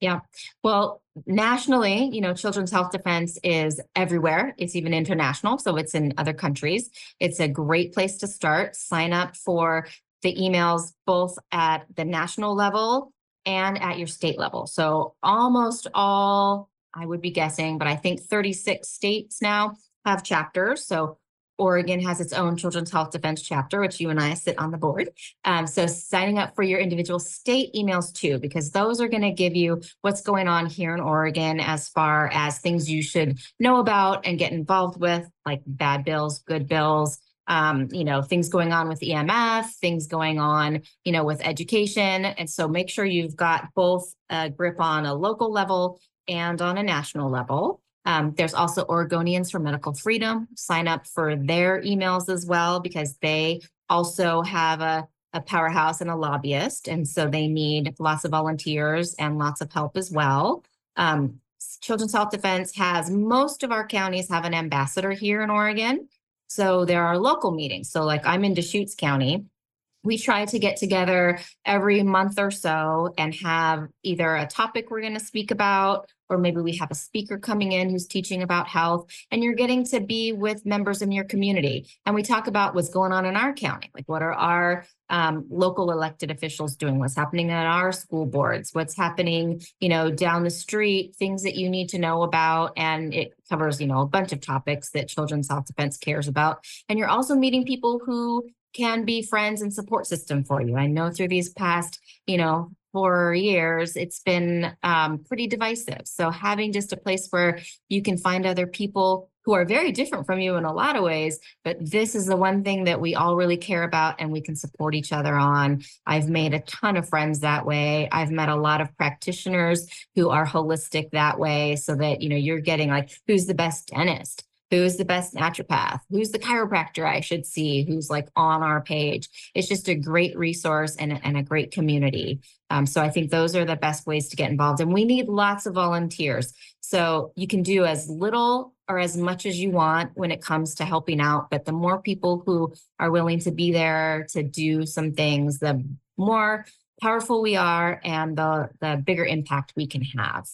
Yeah. Well, nationally, you know, Children's Health Defense is everywhere. It's even international. So it's in other countries. It's a great place to start. Sign up for the emails both at the national level and at your state level. So almost all, I would be guessing, but I think 36 states now have chapters. So Oregon has its own Children's Health Defense chapter, which you and I sit on the board. Um, so signing up for your individual state emails too, because those are going to give you what's going on here in Oregon as far as things you should know about and get involved with, like bad bills, good bills, um, you know, things going on with EMF, things going on, you know, with education. And so make sure you've got both a grip on a local level and on a national level. Um, there's also Oregonians for Medical Freedom. Sign up for their emails as well because they also have a, a powerhouse and a lobbyist. And so they need lots of volunteers and lots of help as well. Um, Children's Health Defense has most of our counties have an ambassador here in Oregon. So there are local meetings. So, like I'm in Deschutes County, we try to get together every month or so and have either a topic we're going to speak about or maybe we have a speaker coming in who's teaching about health and you're getting to be with members in your community. And we talk about what's going on in our county like what are our um, local elected officials doing what's happening at our school boards what's happening you know down the street things that you need to know about and it covers you know a bunch of topics that children's health defense cares about. And you're also meeting people who can be friends and support system for you. I know through these past, you know, four years, it's been um, pretty divisive. So having just a place where you can find other people who are very different from you in a lot of ways, but this is the one thing that we all really care about and we can support each other on. I've made a ton of friends that way. I've met a lot of practitioners who are holistic that way so that, you know, you're getting like, who's the best dentist? Who's the best naturopath, who's the chiropractor I should see, who's like on our page. It's just a great resource and, and a great community. Um, so I think those are the best ways to get involved. And we need lots of volunteers. So you can do as little or as much as you want when it comes to helping out. But the more people who are willing to be there to do some things, the more powerful we are and the the bigger impact we can have.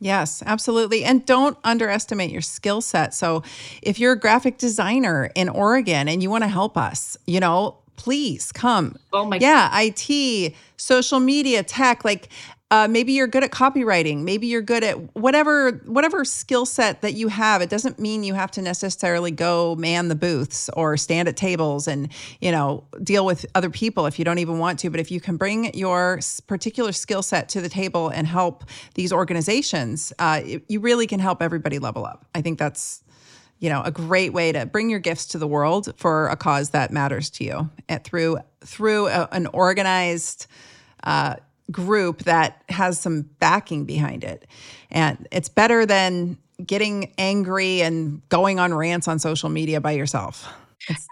Yes, absolutely. And don't underestimate your skill set. So, if you're a graphic designer in Oregon and you want to help us, you know, please come. Oh my God. Yeah, IT, social media, tech, like uh, maybe you're good at copywriting. Maybe you're good at whatever whatever skill set that you have. It doesn't mean you have to necessarily go man the booths or stand at tables and you know deal with other people if you don't even want to. But if you can bring your particular skill set to the table and help these organizations uh, you really can help everybody level up. I think that's you know a great way to bring your gifts to the world for a cause that matters to you and through through a, an organized uh, group that has some backing behind it. And it's better than getting angry and going on rants on social media by yourself.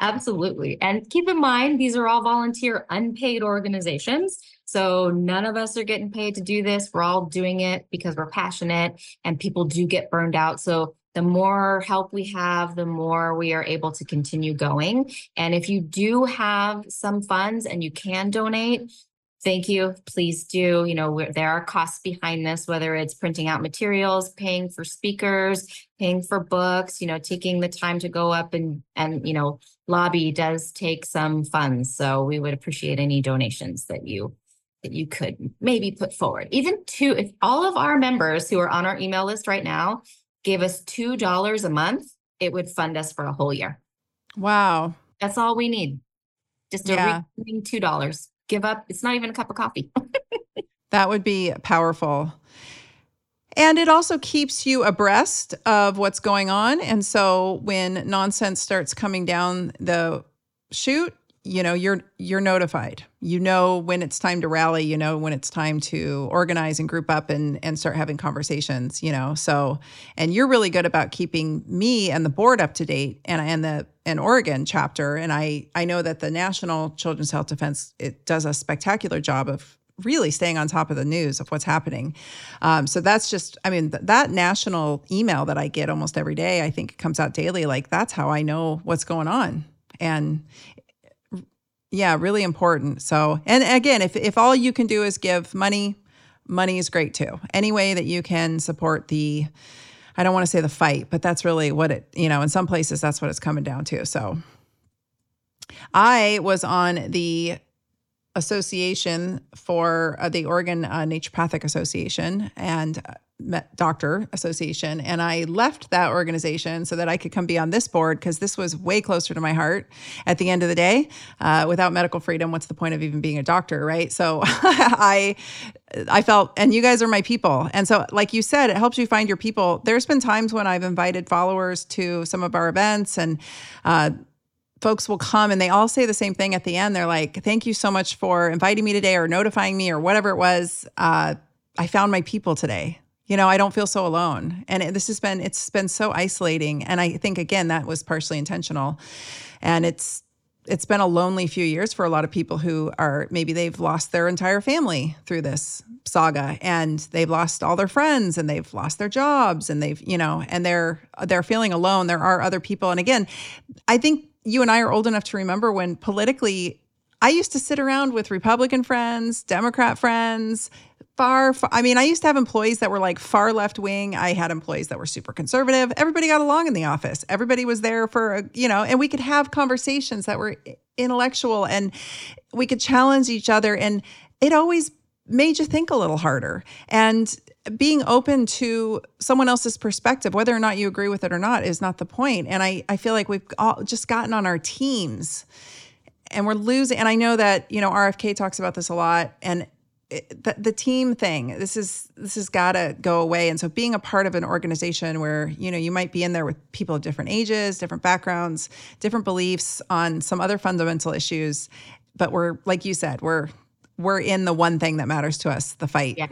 Absolutely. And keep in mind, these are all volunteer, unpaid organizations. So none of us are getting paid to do this. We're all doing it because we're passionate and people do get burned out. So the more help we have, the more we are able to continue going. And if you do have some funds and you can donate, thank you. Please do. You know, there are costs behind this, whether it's printing out materials, paying for speakers, paying for books, you know, taking the time to go up and, and, you know, lobby does take some funds. So we would appreciate any donations that you that you could maybe put forward. Even two, if all of our members who are on our email list right now gave us $2 a month, it would fund us for a whole year. Wow. That's all we need. Just a yeah. $2 give up. It's not even a cup of coffee. that would be powerful. And it also keeps you abreast of what's going on. And so when nonsense starts coming down the chute, you know you're you're notified you know when it's time to rally you know when it's time to organize and group up and and start having conversations you know so and you're really good about keeping me and the board up to date and and the and Oregon chapter and I I know that the National Children's Health Defense it does a spectacular job of really staying on top of the news of what's happening. Um, so that's just, I mean, th- that national email that I get almost every day, I think it comes out daily. Like that's how I know what's going on. And yeah, really important. So, and again, if if all you can do is give money, money is great too. Any way that you can support the I don't want to say the fight, but that's really what it, you know, in some places that's what it's coming down to. So, I was on the association for uh, the Oregon uh, Naturopathic Association and Doctor Association. And I left that organization so that I could come be on this board because this was way closer to my heart at the end of the day. Uh, without medical freedom, what's the point of even being a doctor, right? So I, I felt, and you guys are my people. And so, like you said, it helps you find your people. There's been times when I've invited followers to some of our events and, uh, folks will come and they all say the same thing at the end. They're like, thank you so much for inviting me today or notifying me or whatever it was. Uh, I found my people today. You know, I don't feel so alone. And it, this has been, it's been so isolating. And I think, again, that was partially intentional. And it's, it's been a lonely few years for a lot of people who are maybe they've lost their entire family through this saga and they've lost all their friends and they've lost their jobs and they've you know and they're they're feeling alone there are other people and again i think you and I are old enough to remember when politically I used to sit around with Republican friends, Democrat friends, far, far, I mean, I used to have employees that were like far left wing. I had employees that were super conservative. Everybody got along in the office. Everybody was there for, a, you know, and we could have conversations that were intellectual and we could challenge each other. And it always made you think a little harder. And being open to someone else's perspective, whether or not you agree with it or not, is not the point. And I, I feel like we've all just gotten on our teams and we're losing. And I know that, you know, RFK talks about this a lot and the, the team thing, this is, this has got to go away. And so being a part of an organization where, you know, you might be in there with people of different ages, different backgrounds, different beliefs on some other fundamental issues. But we're, like you said, we're, we're in the one thing that matters to us, the fight. Yeah.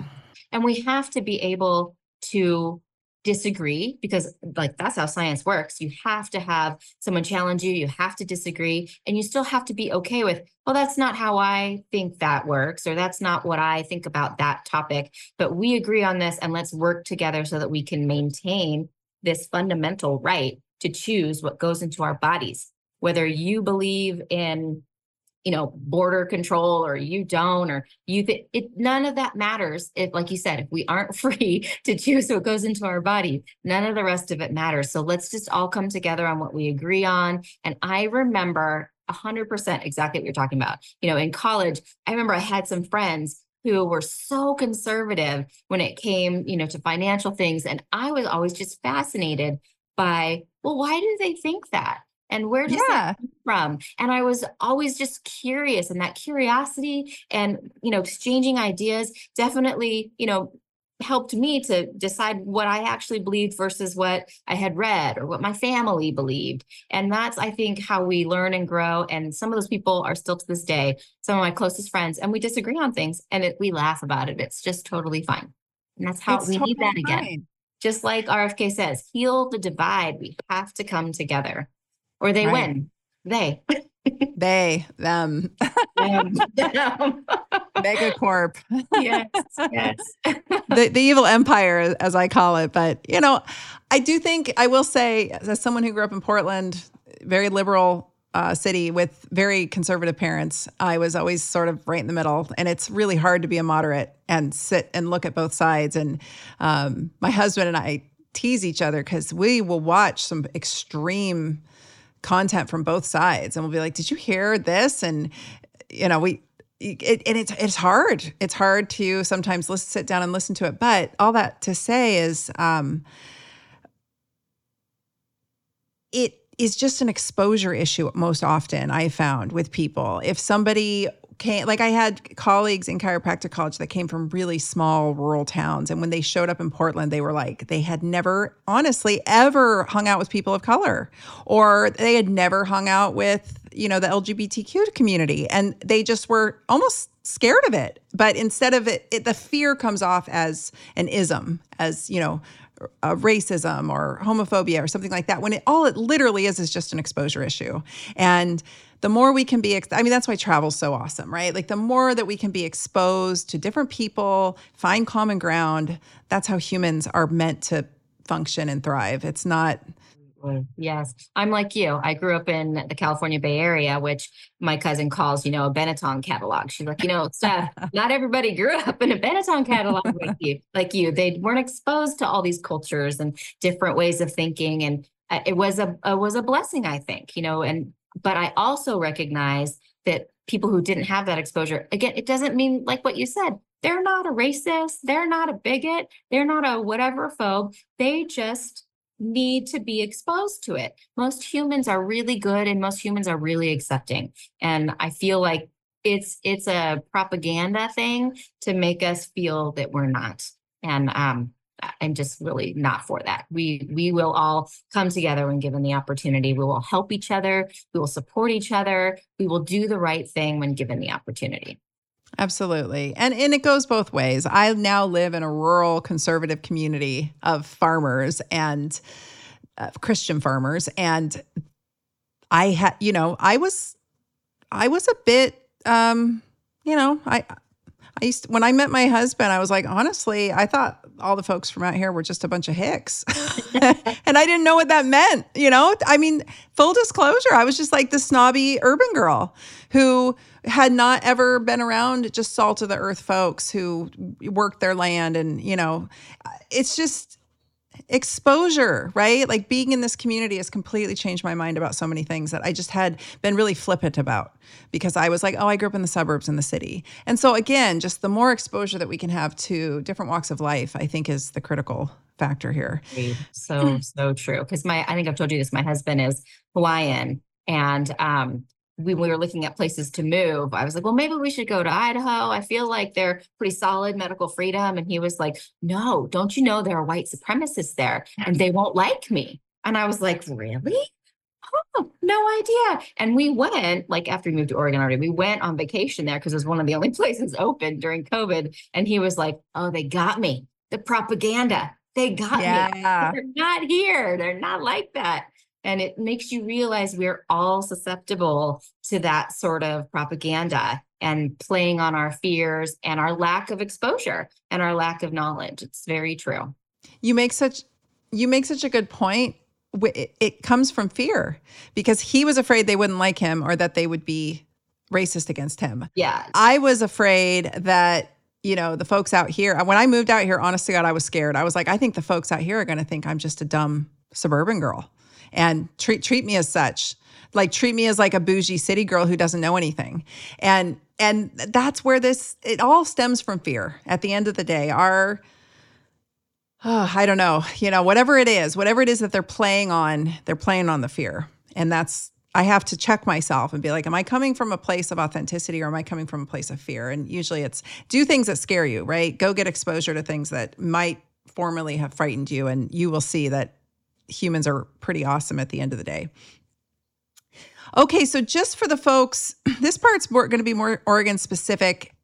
And we have to be able to disagree because like that's how science works. You have to have someone challenge you you have to disagree and you still have to be okay with well that's not how i think that works or that's not what i think about that topic. But we agree on this and let's work together so that we can maintain this fundamental right to choose what goes into our bodies. Whether you believe in you know border control or you don't or you think it none of that matters if like you said if we aren't free to choose what goes into our body none of the rest of it matters. So let's just all come together on what we agree on. And i remember 100% exactly what you're talking about. You know in college i remember i had some friends who were so conservative when it came you know to financial things. And i was always just fascinated by well why do they think that and where does yeah. that come from? And i was always just curious and that curiosity and you know exchanging ideas definitely you know helped me to decide what i actually believed versus what i had read or what my family believed. And that's i think how we learn and grow and some of those people are still to this day some of my closest friends and we disagree on things and it, we laugh about it. It's just totally fine. And that's how it's we totally need that again. just like rfk says heal the divide. We have to come together or they right. win. They. they, them. them. them. Megacorp. yes, yes. the, the evil empire, as I call it. But, you know, I do think, I will say, as someone who grew up in Portland, very liberal uh, city with very conservative parents, I was always sort of right in the middle. And it's really hard to be a moderate and sit and look at both sides. And um, my husband and I tease each other because we will watch some extreme content from both sides and we'll be like did you hear this? And you know we it, and it's it's hard. It's hard to sometimes listen, sit down and listen to it. But all that to say is um it is just an exposure issue most often i found with people. If somebody came like I had colleagues in chiropractic college that came from really small rural towns and when they showed up in Portland they were like they had never honestly ever hung out with people of color or they had never hung out with you know the LGBTQ community and they just were almost scared of it. But instead of it, it the fear comes off as an ism as you know uh, racism or homophobia or something like that when it all it literally is is just an exposure issue. And the more we can be i mean that's why travel's so awesome right? Like the more that we can be exposed to different people find common ground that's how humans are meant to function and thrive. It's not Yes, I'm like you. I grew up in the California Bay Area, which my cousin calls, you know, a Benetton catalog. She's like, you know, Steph, not everybody grew up in a Benetton catalog like you. Like you, they weren't exposed to all these cultures and different ways of thinking, and uh, it was a it was a blessing, I think. You know, and but I also recognize that people who didn't have that exposure, again, it doesn't mean like what you said. They're not a racist. They're not a bigot. They're not a whatever phobe. They just need to be exposed to it. Most humans are really good and most humans are really accepting. And I feel like it's it's a propaganda thing to make us feel that we're not. And um I'm just really not for that. We we will all come together when given the opportunity. We will help each other. We will support each other. We will do the right thing when given the opportunity. Absolutely. And and it goes both ways. I now live in a rural conservative community of farmers and uh, Christian farmers and I had, you know, I was I was a bit um, you know, I I used to, when I met my husband, I was like, honestly, I thought all the folks from out here were just a bunch of hicks. and I didn't know what that meant, you know? I mean, full disclosure, I was just like the snobby urban girl who had not ever been around just salt of the earth folks who worked their land and, you know, it's just exposure, right? Like being in this community has completely changed my mind about so many things that I just had been really flippant about because I was like, oh, I grew up in the suburbs in the city. And so, again, just the more exposure that we can have to different walks of life, I think is the critical factor here. So, so true. Because my, I think I've told you this, my husband is Hawaiian. And um, we, we were looking at places to move, I was like, well, maybe we should go to Idaho. I feel like they're pretty solid medical freedom. And he was like, no, don't you know there are white supremacists there and they won't like me? And I was like, really? Oh, no idea. And we went, like after we moved to Oregon already, we went on vacation there because it was one of the only places open during COVID. And he was like, oh, they got me. The propaganda. they got Yeah. me. They're not here. They're not like that. And it makes you realize we're all susceptible to that sort of propaganda and playing on our fears and our lack of exposure and our lack of knowledge. It's very true. You make such you make such a good point. It, it comes from fear because he was afraid they wouldn't like him or that they would be racist against him. Yeah. I was afraid that you know the folks out here. When I moved out here, honest to God, I was scared. I was like, I think the folks out here are going to think I'm just a dumb suburban girl and treat treat me as such. Like treat me as like a bougie city girl who doesn't know anything. And and that's where this it all stems from fear. At the end of the day, our oh, I don't know, you know, whatever it is, whatever it is that they're playing on, they're playing on the fear. And that's I have to check myself and be like, am I coming from a place of authenticity or am I coming from a place of fear? And usually it's do things that scare you, right? Go get exposure to things that might formerly have frightened you, and you will see that humans are pretty awesome at the end of the day. Okay, so just for the folks, this part's going to be more Oregon specific,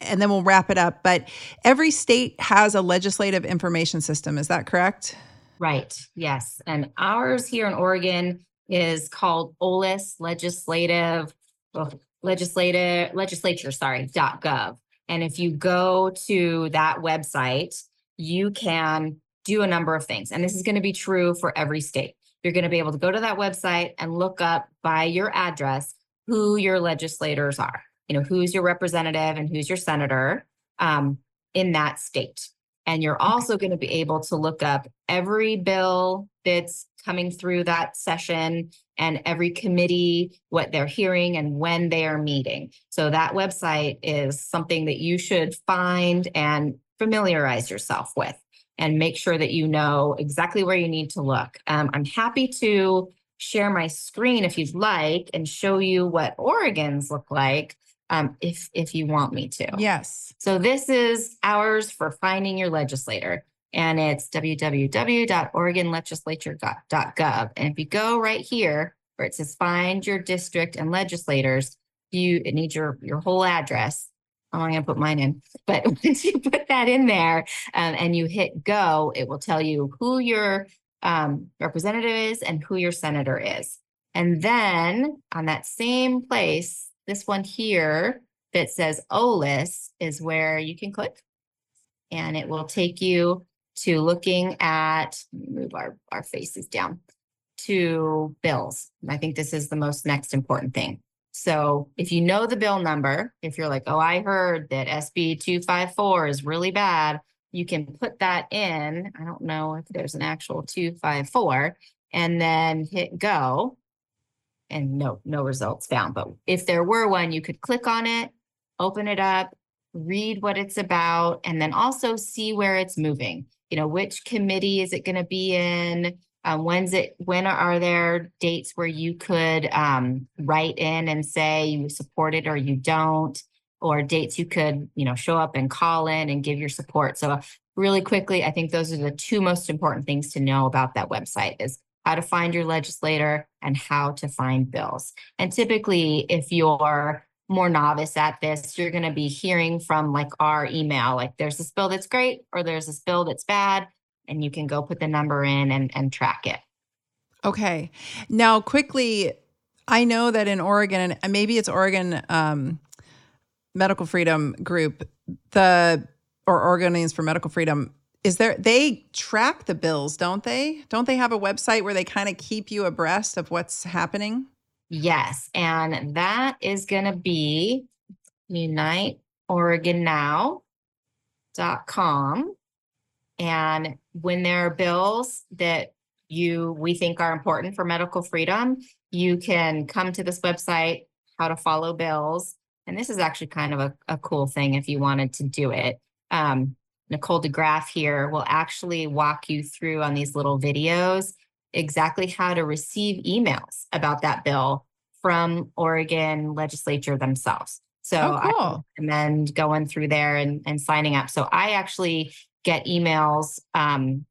and then we'll wrap it up. But every state has a legislative information system. Is that correct? Right. Yes. And ours here in Oregon is called OLIS Legislative, oh, well, Legislative, Legislature, sorry, dot gov. And if you go to that website, you can do a number of things. And this is going to be true for every state. You're going to be able to go to that website and look up by your address who your legislators are. You know, who's your representative and who's your senator um, in that state. And you're also going to be able to look up every bill that's coming through that session and every committee, what they're hearing and when they are meeting. So that website is something that you should find and familiarize yourself with and make sure that you know exactly where you need to look. Um, I'm happy to share my screen if you'd like and show you what Oregon's look like um, if if you want me to. Yes. So this is ours for finding your legislator, and it's www.oregonlegislature.gov. And if you go right here where it says find your district and legislators, you it needs your your whole address. I'm not to put mine in, but once you put that in there um, and you hit go, it will tell you who your um, representative is and who your senator is. And then on that same place, this one here that says OLIS is where you can click. And it will take you to looking at, move our, our faces down to bills. I think this is the most next important thing. So if you know the bill number, if you're like, oh, I heard that SB 254 is really bad, you can put that in. I don't know if there's an actual 254 and then hit go and no no results found but if there were one you could click on it open it up read what it's about and then also see where it's moving you know which committee is it going to be in um, when's it when are there dates where you could um, write in and say you support it or you don't? Or dates you could you know show up and call in and give your support? So really quickly i think those are the two most important things to know about that website is how to find your legislator and how to find bills. And typically if you're more novice at this you're going to be hearing from like our email like there's this bill that's great or there's this bill that's bad and you can go put the number in and, and track it Okay. Now, quickly, I know that in Oregon, and maybe it's Oregon um, Medical Freedom Group, the or Oregonians for Medical Freedom. Is there? They track the bills, don't they? Don't they have a website where they kind of keep you abreast of what's happening? Yes, and that is going to be Unite Oregon Now.com. And when there are bills that you we think are important for medical freedom, you can come to this website, how to follow bills. And this is actually kind of a, a cool thing if you wanted to do it. Um, Nicole DeGraff here will actually walk you through on these little videos exactly how to receive emails about that bill from Oregon legislature themselves. So Oh, I cool. recommend going through there and, and signing up. So I actually get emails um,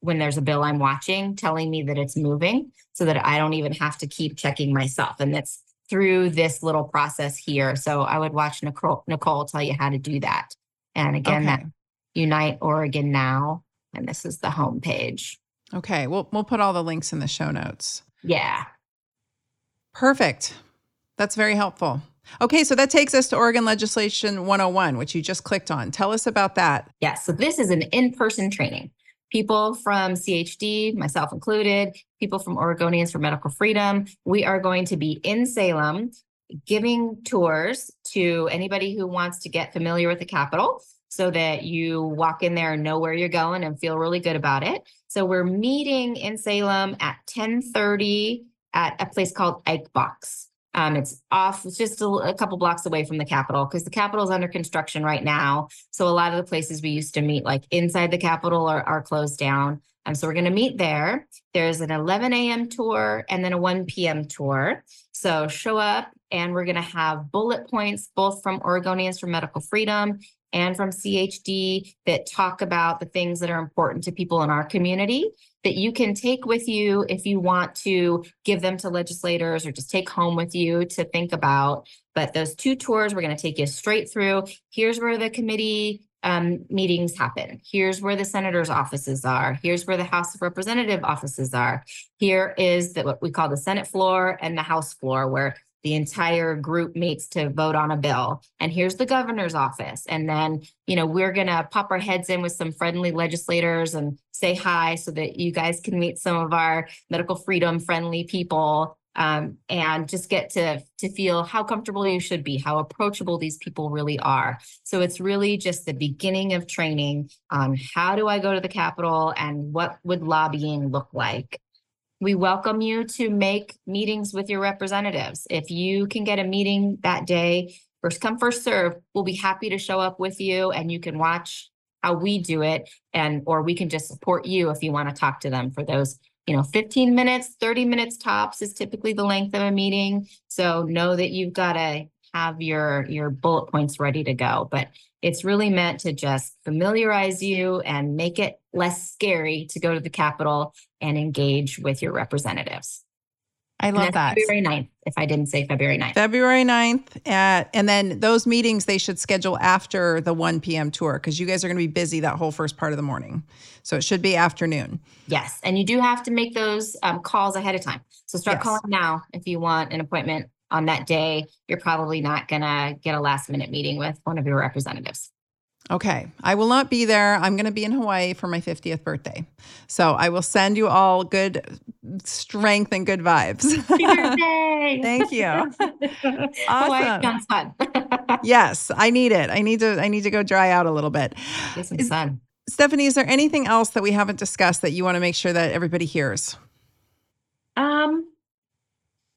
when there's a bill I'm watching telling me that it's moving so that I don't even have to keep checking myself. And that's through this little process here. So I would watch Nicole, Nicole tell you how to do that. And again, that Unite Oregon Now and this is the home page. Okay, we'll we'll put all the links in the show notes. Yeah. Perfect. That's very helpful. Okay, so that takes us to Oregon Legislation 101, which you just clicked on. Tell us about that. Yeah, so this is an in person training. People from CHD, myself included, people from Oregonians for Medical Freedom, we are going to be in Salem giving tours to anybody who wants to get familiar with the Capitol so that you walk in there and know where you're going and feel really good about it. So we're meeting in Salem at 1030 at a place called Ike Box. Um, it's off, it's just a, a couple blocks away from the Capitol because the Capitol is under construction right now. So a lot of the places we used to meet, like inside the Capitol, are, are closed down. Um, so we're going to meet there. There's an 11 a.m. tour and then a 1 p.m. tour. So show up and we're going to have bullet points both from Oregonians for Medical Freedom and from CHD that talk about the things that are important to people in our community that you can take with you if you want to give them to legislators or just take home with you to think about. But those two tours, we're going to take you straight through. Here's where the committee um, meetings happen. Here's where the senator's offices are. Here's where the House of Representative offices are. Here is the, what we call the Senate floor and the House floor, where the entire group meets to vote on a bill. And here's the governor's office. And then, you know, we're going to pop our heads in with some friendly legislators and say hi so that you guys can meet some of our medical freedom friendly people um, and just get to to feel how comfortable you should be, how approachable these people really are. So it's really just the beginning of training on how do I go to the Capitol and what would lobbying look like. We welcome you to make meetings with your representatives. If you can get a meeting that day, first come, first serve, we'll be happy to show up with you and you can watch how we do it. And, or we can just support you if you want to talk to them for those, you know, 15 minutes, 30 minutes tops is typically the length of a meeting. So know that you've got to have your, your bullet points ready to go. But it's really meant to just familiarize you and make it less scary to go to the Capitol and engage with your representatives. I love that. February 9th, if I didn't say February 9th. February 9th. At, and then those meetings they should schedule after the 1 p.m. tour because you guys are going to be busy that whole first part of the morning. So it should be afternoon. Yes. And you do have to make those um, calls ahead of time. So start Yes. calling now if you want an appointment on that day. You're probably not going to get a last minute meeting with one of your representatives. Okay. I will not be there. I'm going to be in Hawaii for my 50th birthday. So I will send you all good strength and good vibes. Birthday. Thank you. Hawaii Awesome. sounds fun. yes, I need it. I need to I need to go dry out a little bit. Get some Is- sun. Stephanie, is there anything else that we haven't discussed that you want to make sure that everybody hears? Um,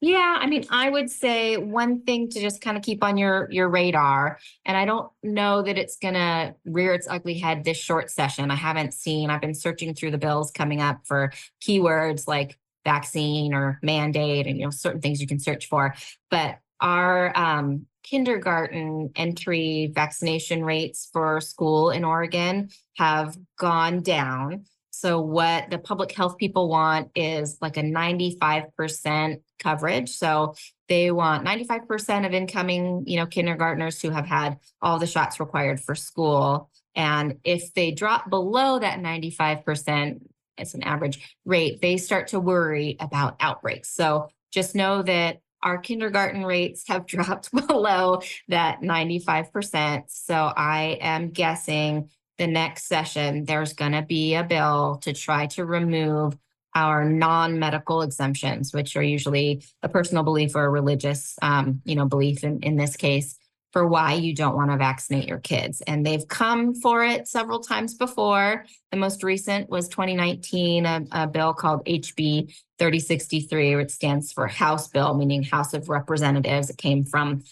yeah, I mean, I would say one thing to just kind of keep on your your radar, and I don't know that it's gonna rear its ugly head this short session. I haven't seen, I've been searching through the bills coming up for keywords like vaccine or mandate and you know certain things you can search for. But our um kindergarten entry vaccination rates for school in Oregon have gone down. So what the public health people want is like a 95% coverage. So they want 95% of incoming, you know, kindergartners who have had all the shots required for school. And if they drop below that 95%, it's an average rate, they start to worry about outbreaks. So just know that our kindergarten rates have dropped below that 95%. So I am guessing the next session, there's going to be a bill to try to remove our non-medical exemptions, which are usually a personal belief or a religious, um, you know, belief in, in this case for why you don't want to vaccinate your kids. And they've come for it several times before. The most recent was 2019, a, a bill called HB 3063, which stands for House Bill, meaning House of Representatives. It came from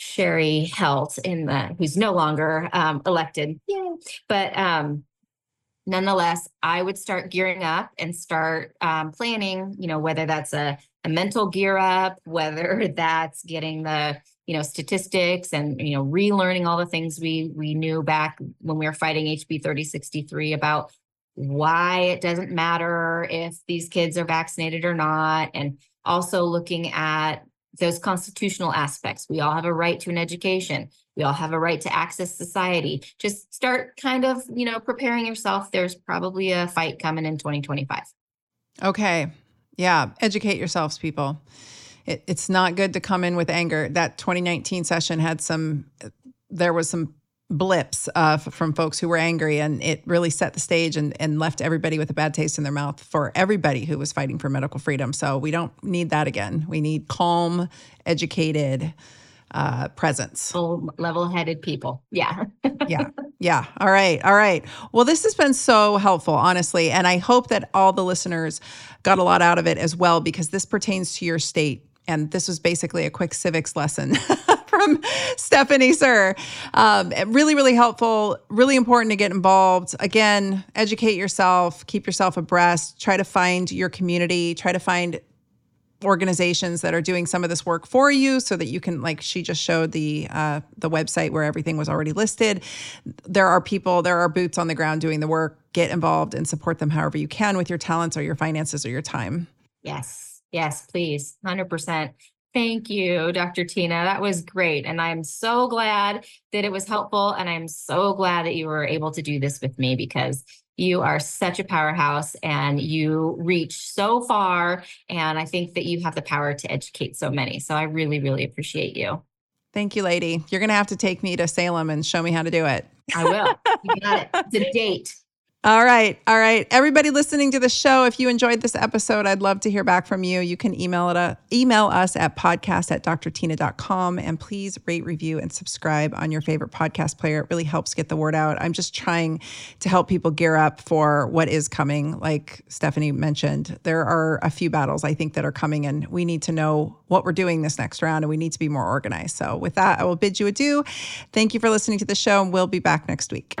Sherry Helt in the who's no longer um, elected. Yay. But um, nonetheless, I would start gearing up and start um, planning. You know, whether that's a, a mental gear up, whether that's getting the you know statistics and you know relearning all the things we we knew back when we were fighting HB 3063 about why it doesn't matter if these kids are vaccinated or not, and also looking at those constitutional aspects. We all have a right to an education. We all have a right to access society. Just start kind of, you know, preparing yourself. There's probably a fight coming in 2025. Okay. Yeah. Educate yourselves, people. It, it's not good to come in with anger. That 2019 session had some, there was some blips uh, from folks who were angry, and it really set the stage and, and left everybody with a bad taste in their mouth for everybody who was fighting for medical freedom. So we don't need that again. We need calm, educated uh, presence. Level headed people. Yeah. yeah. Yeah. All right. All right. Well, this has been so helpful, honestly. And I hope that all the listeners got a lot out of it as well, because this pertains to your state. And this was basically a quick civics lesson. from Stephanie Sur. Um, really, really helpful. Really important to get involved. Again, educate yourself, keep yourself abreast, try to find your community, try to find organizations that are doing some of this work for you so that you can like she just showed the uh, the website where everything was already listed there are people there are boots on the ground doing the work get involved and support them however you can with your talents or your finances or your time yes yes please 100% Thank you, Dr. Tyna. That was great. And I'm so glad that it was helpful. And I'm so glad that you were able to do this with me because you are such a powerhouse and you reach so far. And I think that you have the power to educate so many. So I really, really appreciate you. Thank you, lady. You're going to have to take me to Salem and show me how to do it. I will. You got it. It's a date. All right. All right. Everybody listening to the show, if you enjoyed this episode, I'd love to hear back from you. You can email it uh, email us at podcast at drtyna.com and please rate, review, and subscribe on your favorite podcast player. It really helps get the word out. I'm just trying to help people gear up for what is coming. Like Stephanie mentioned, there are a few battles I think that are coming, and we need to know what we're doing this next round and we need to be more organized. So, with that, I will bid you adieu. Thank you for listening to the show, and we'll be back next week.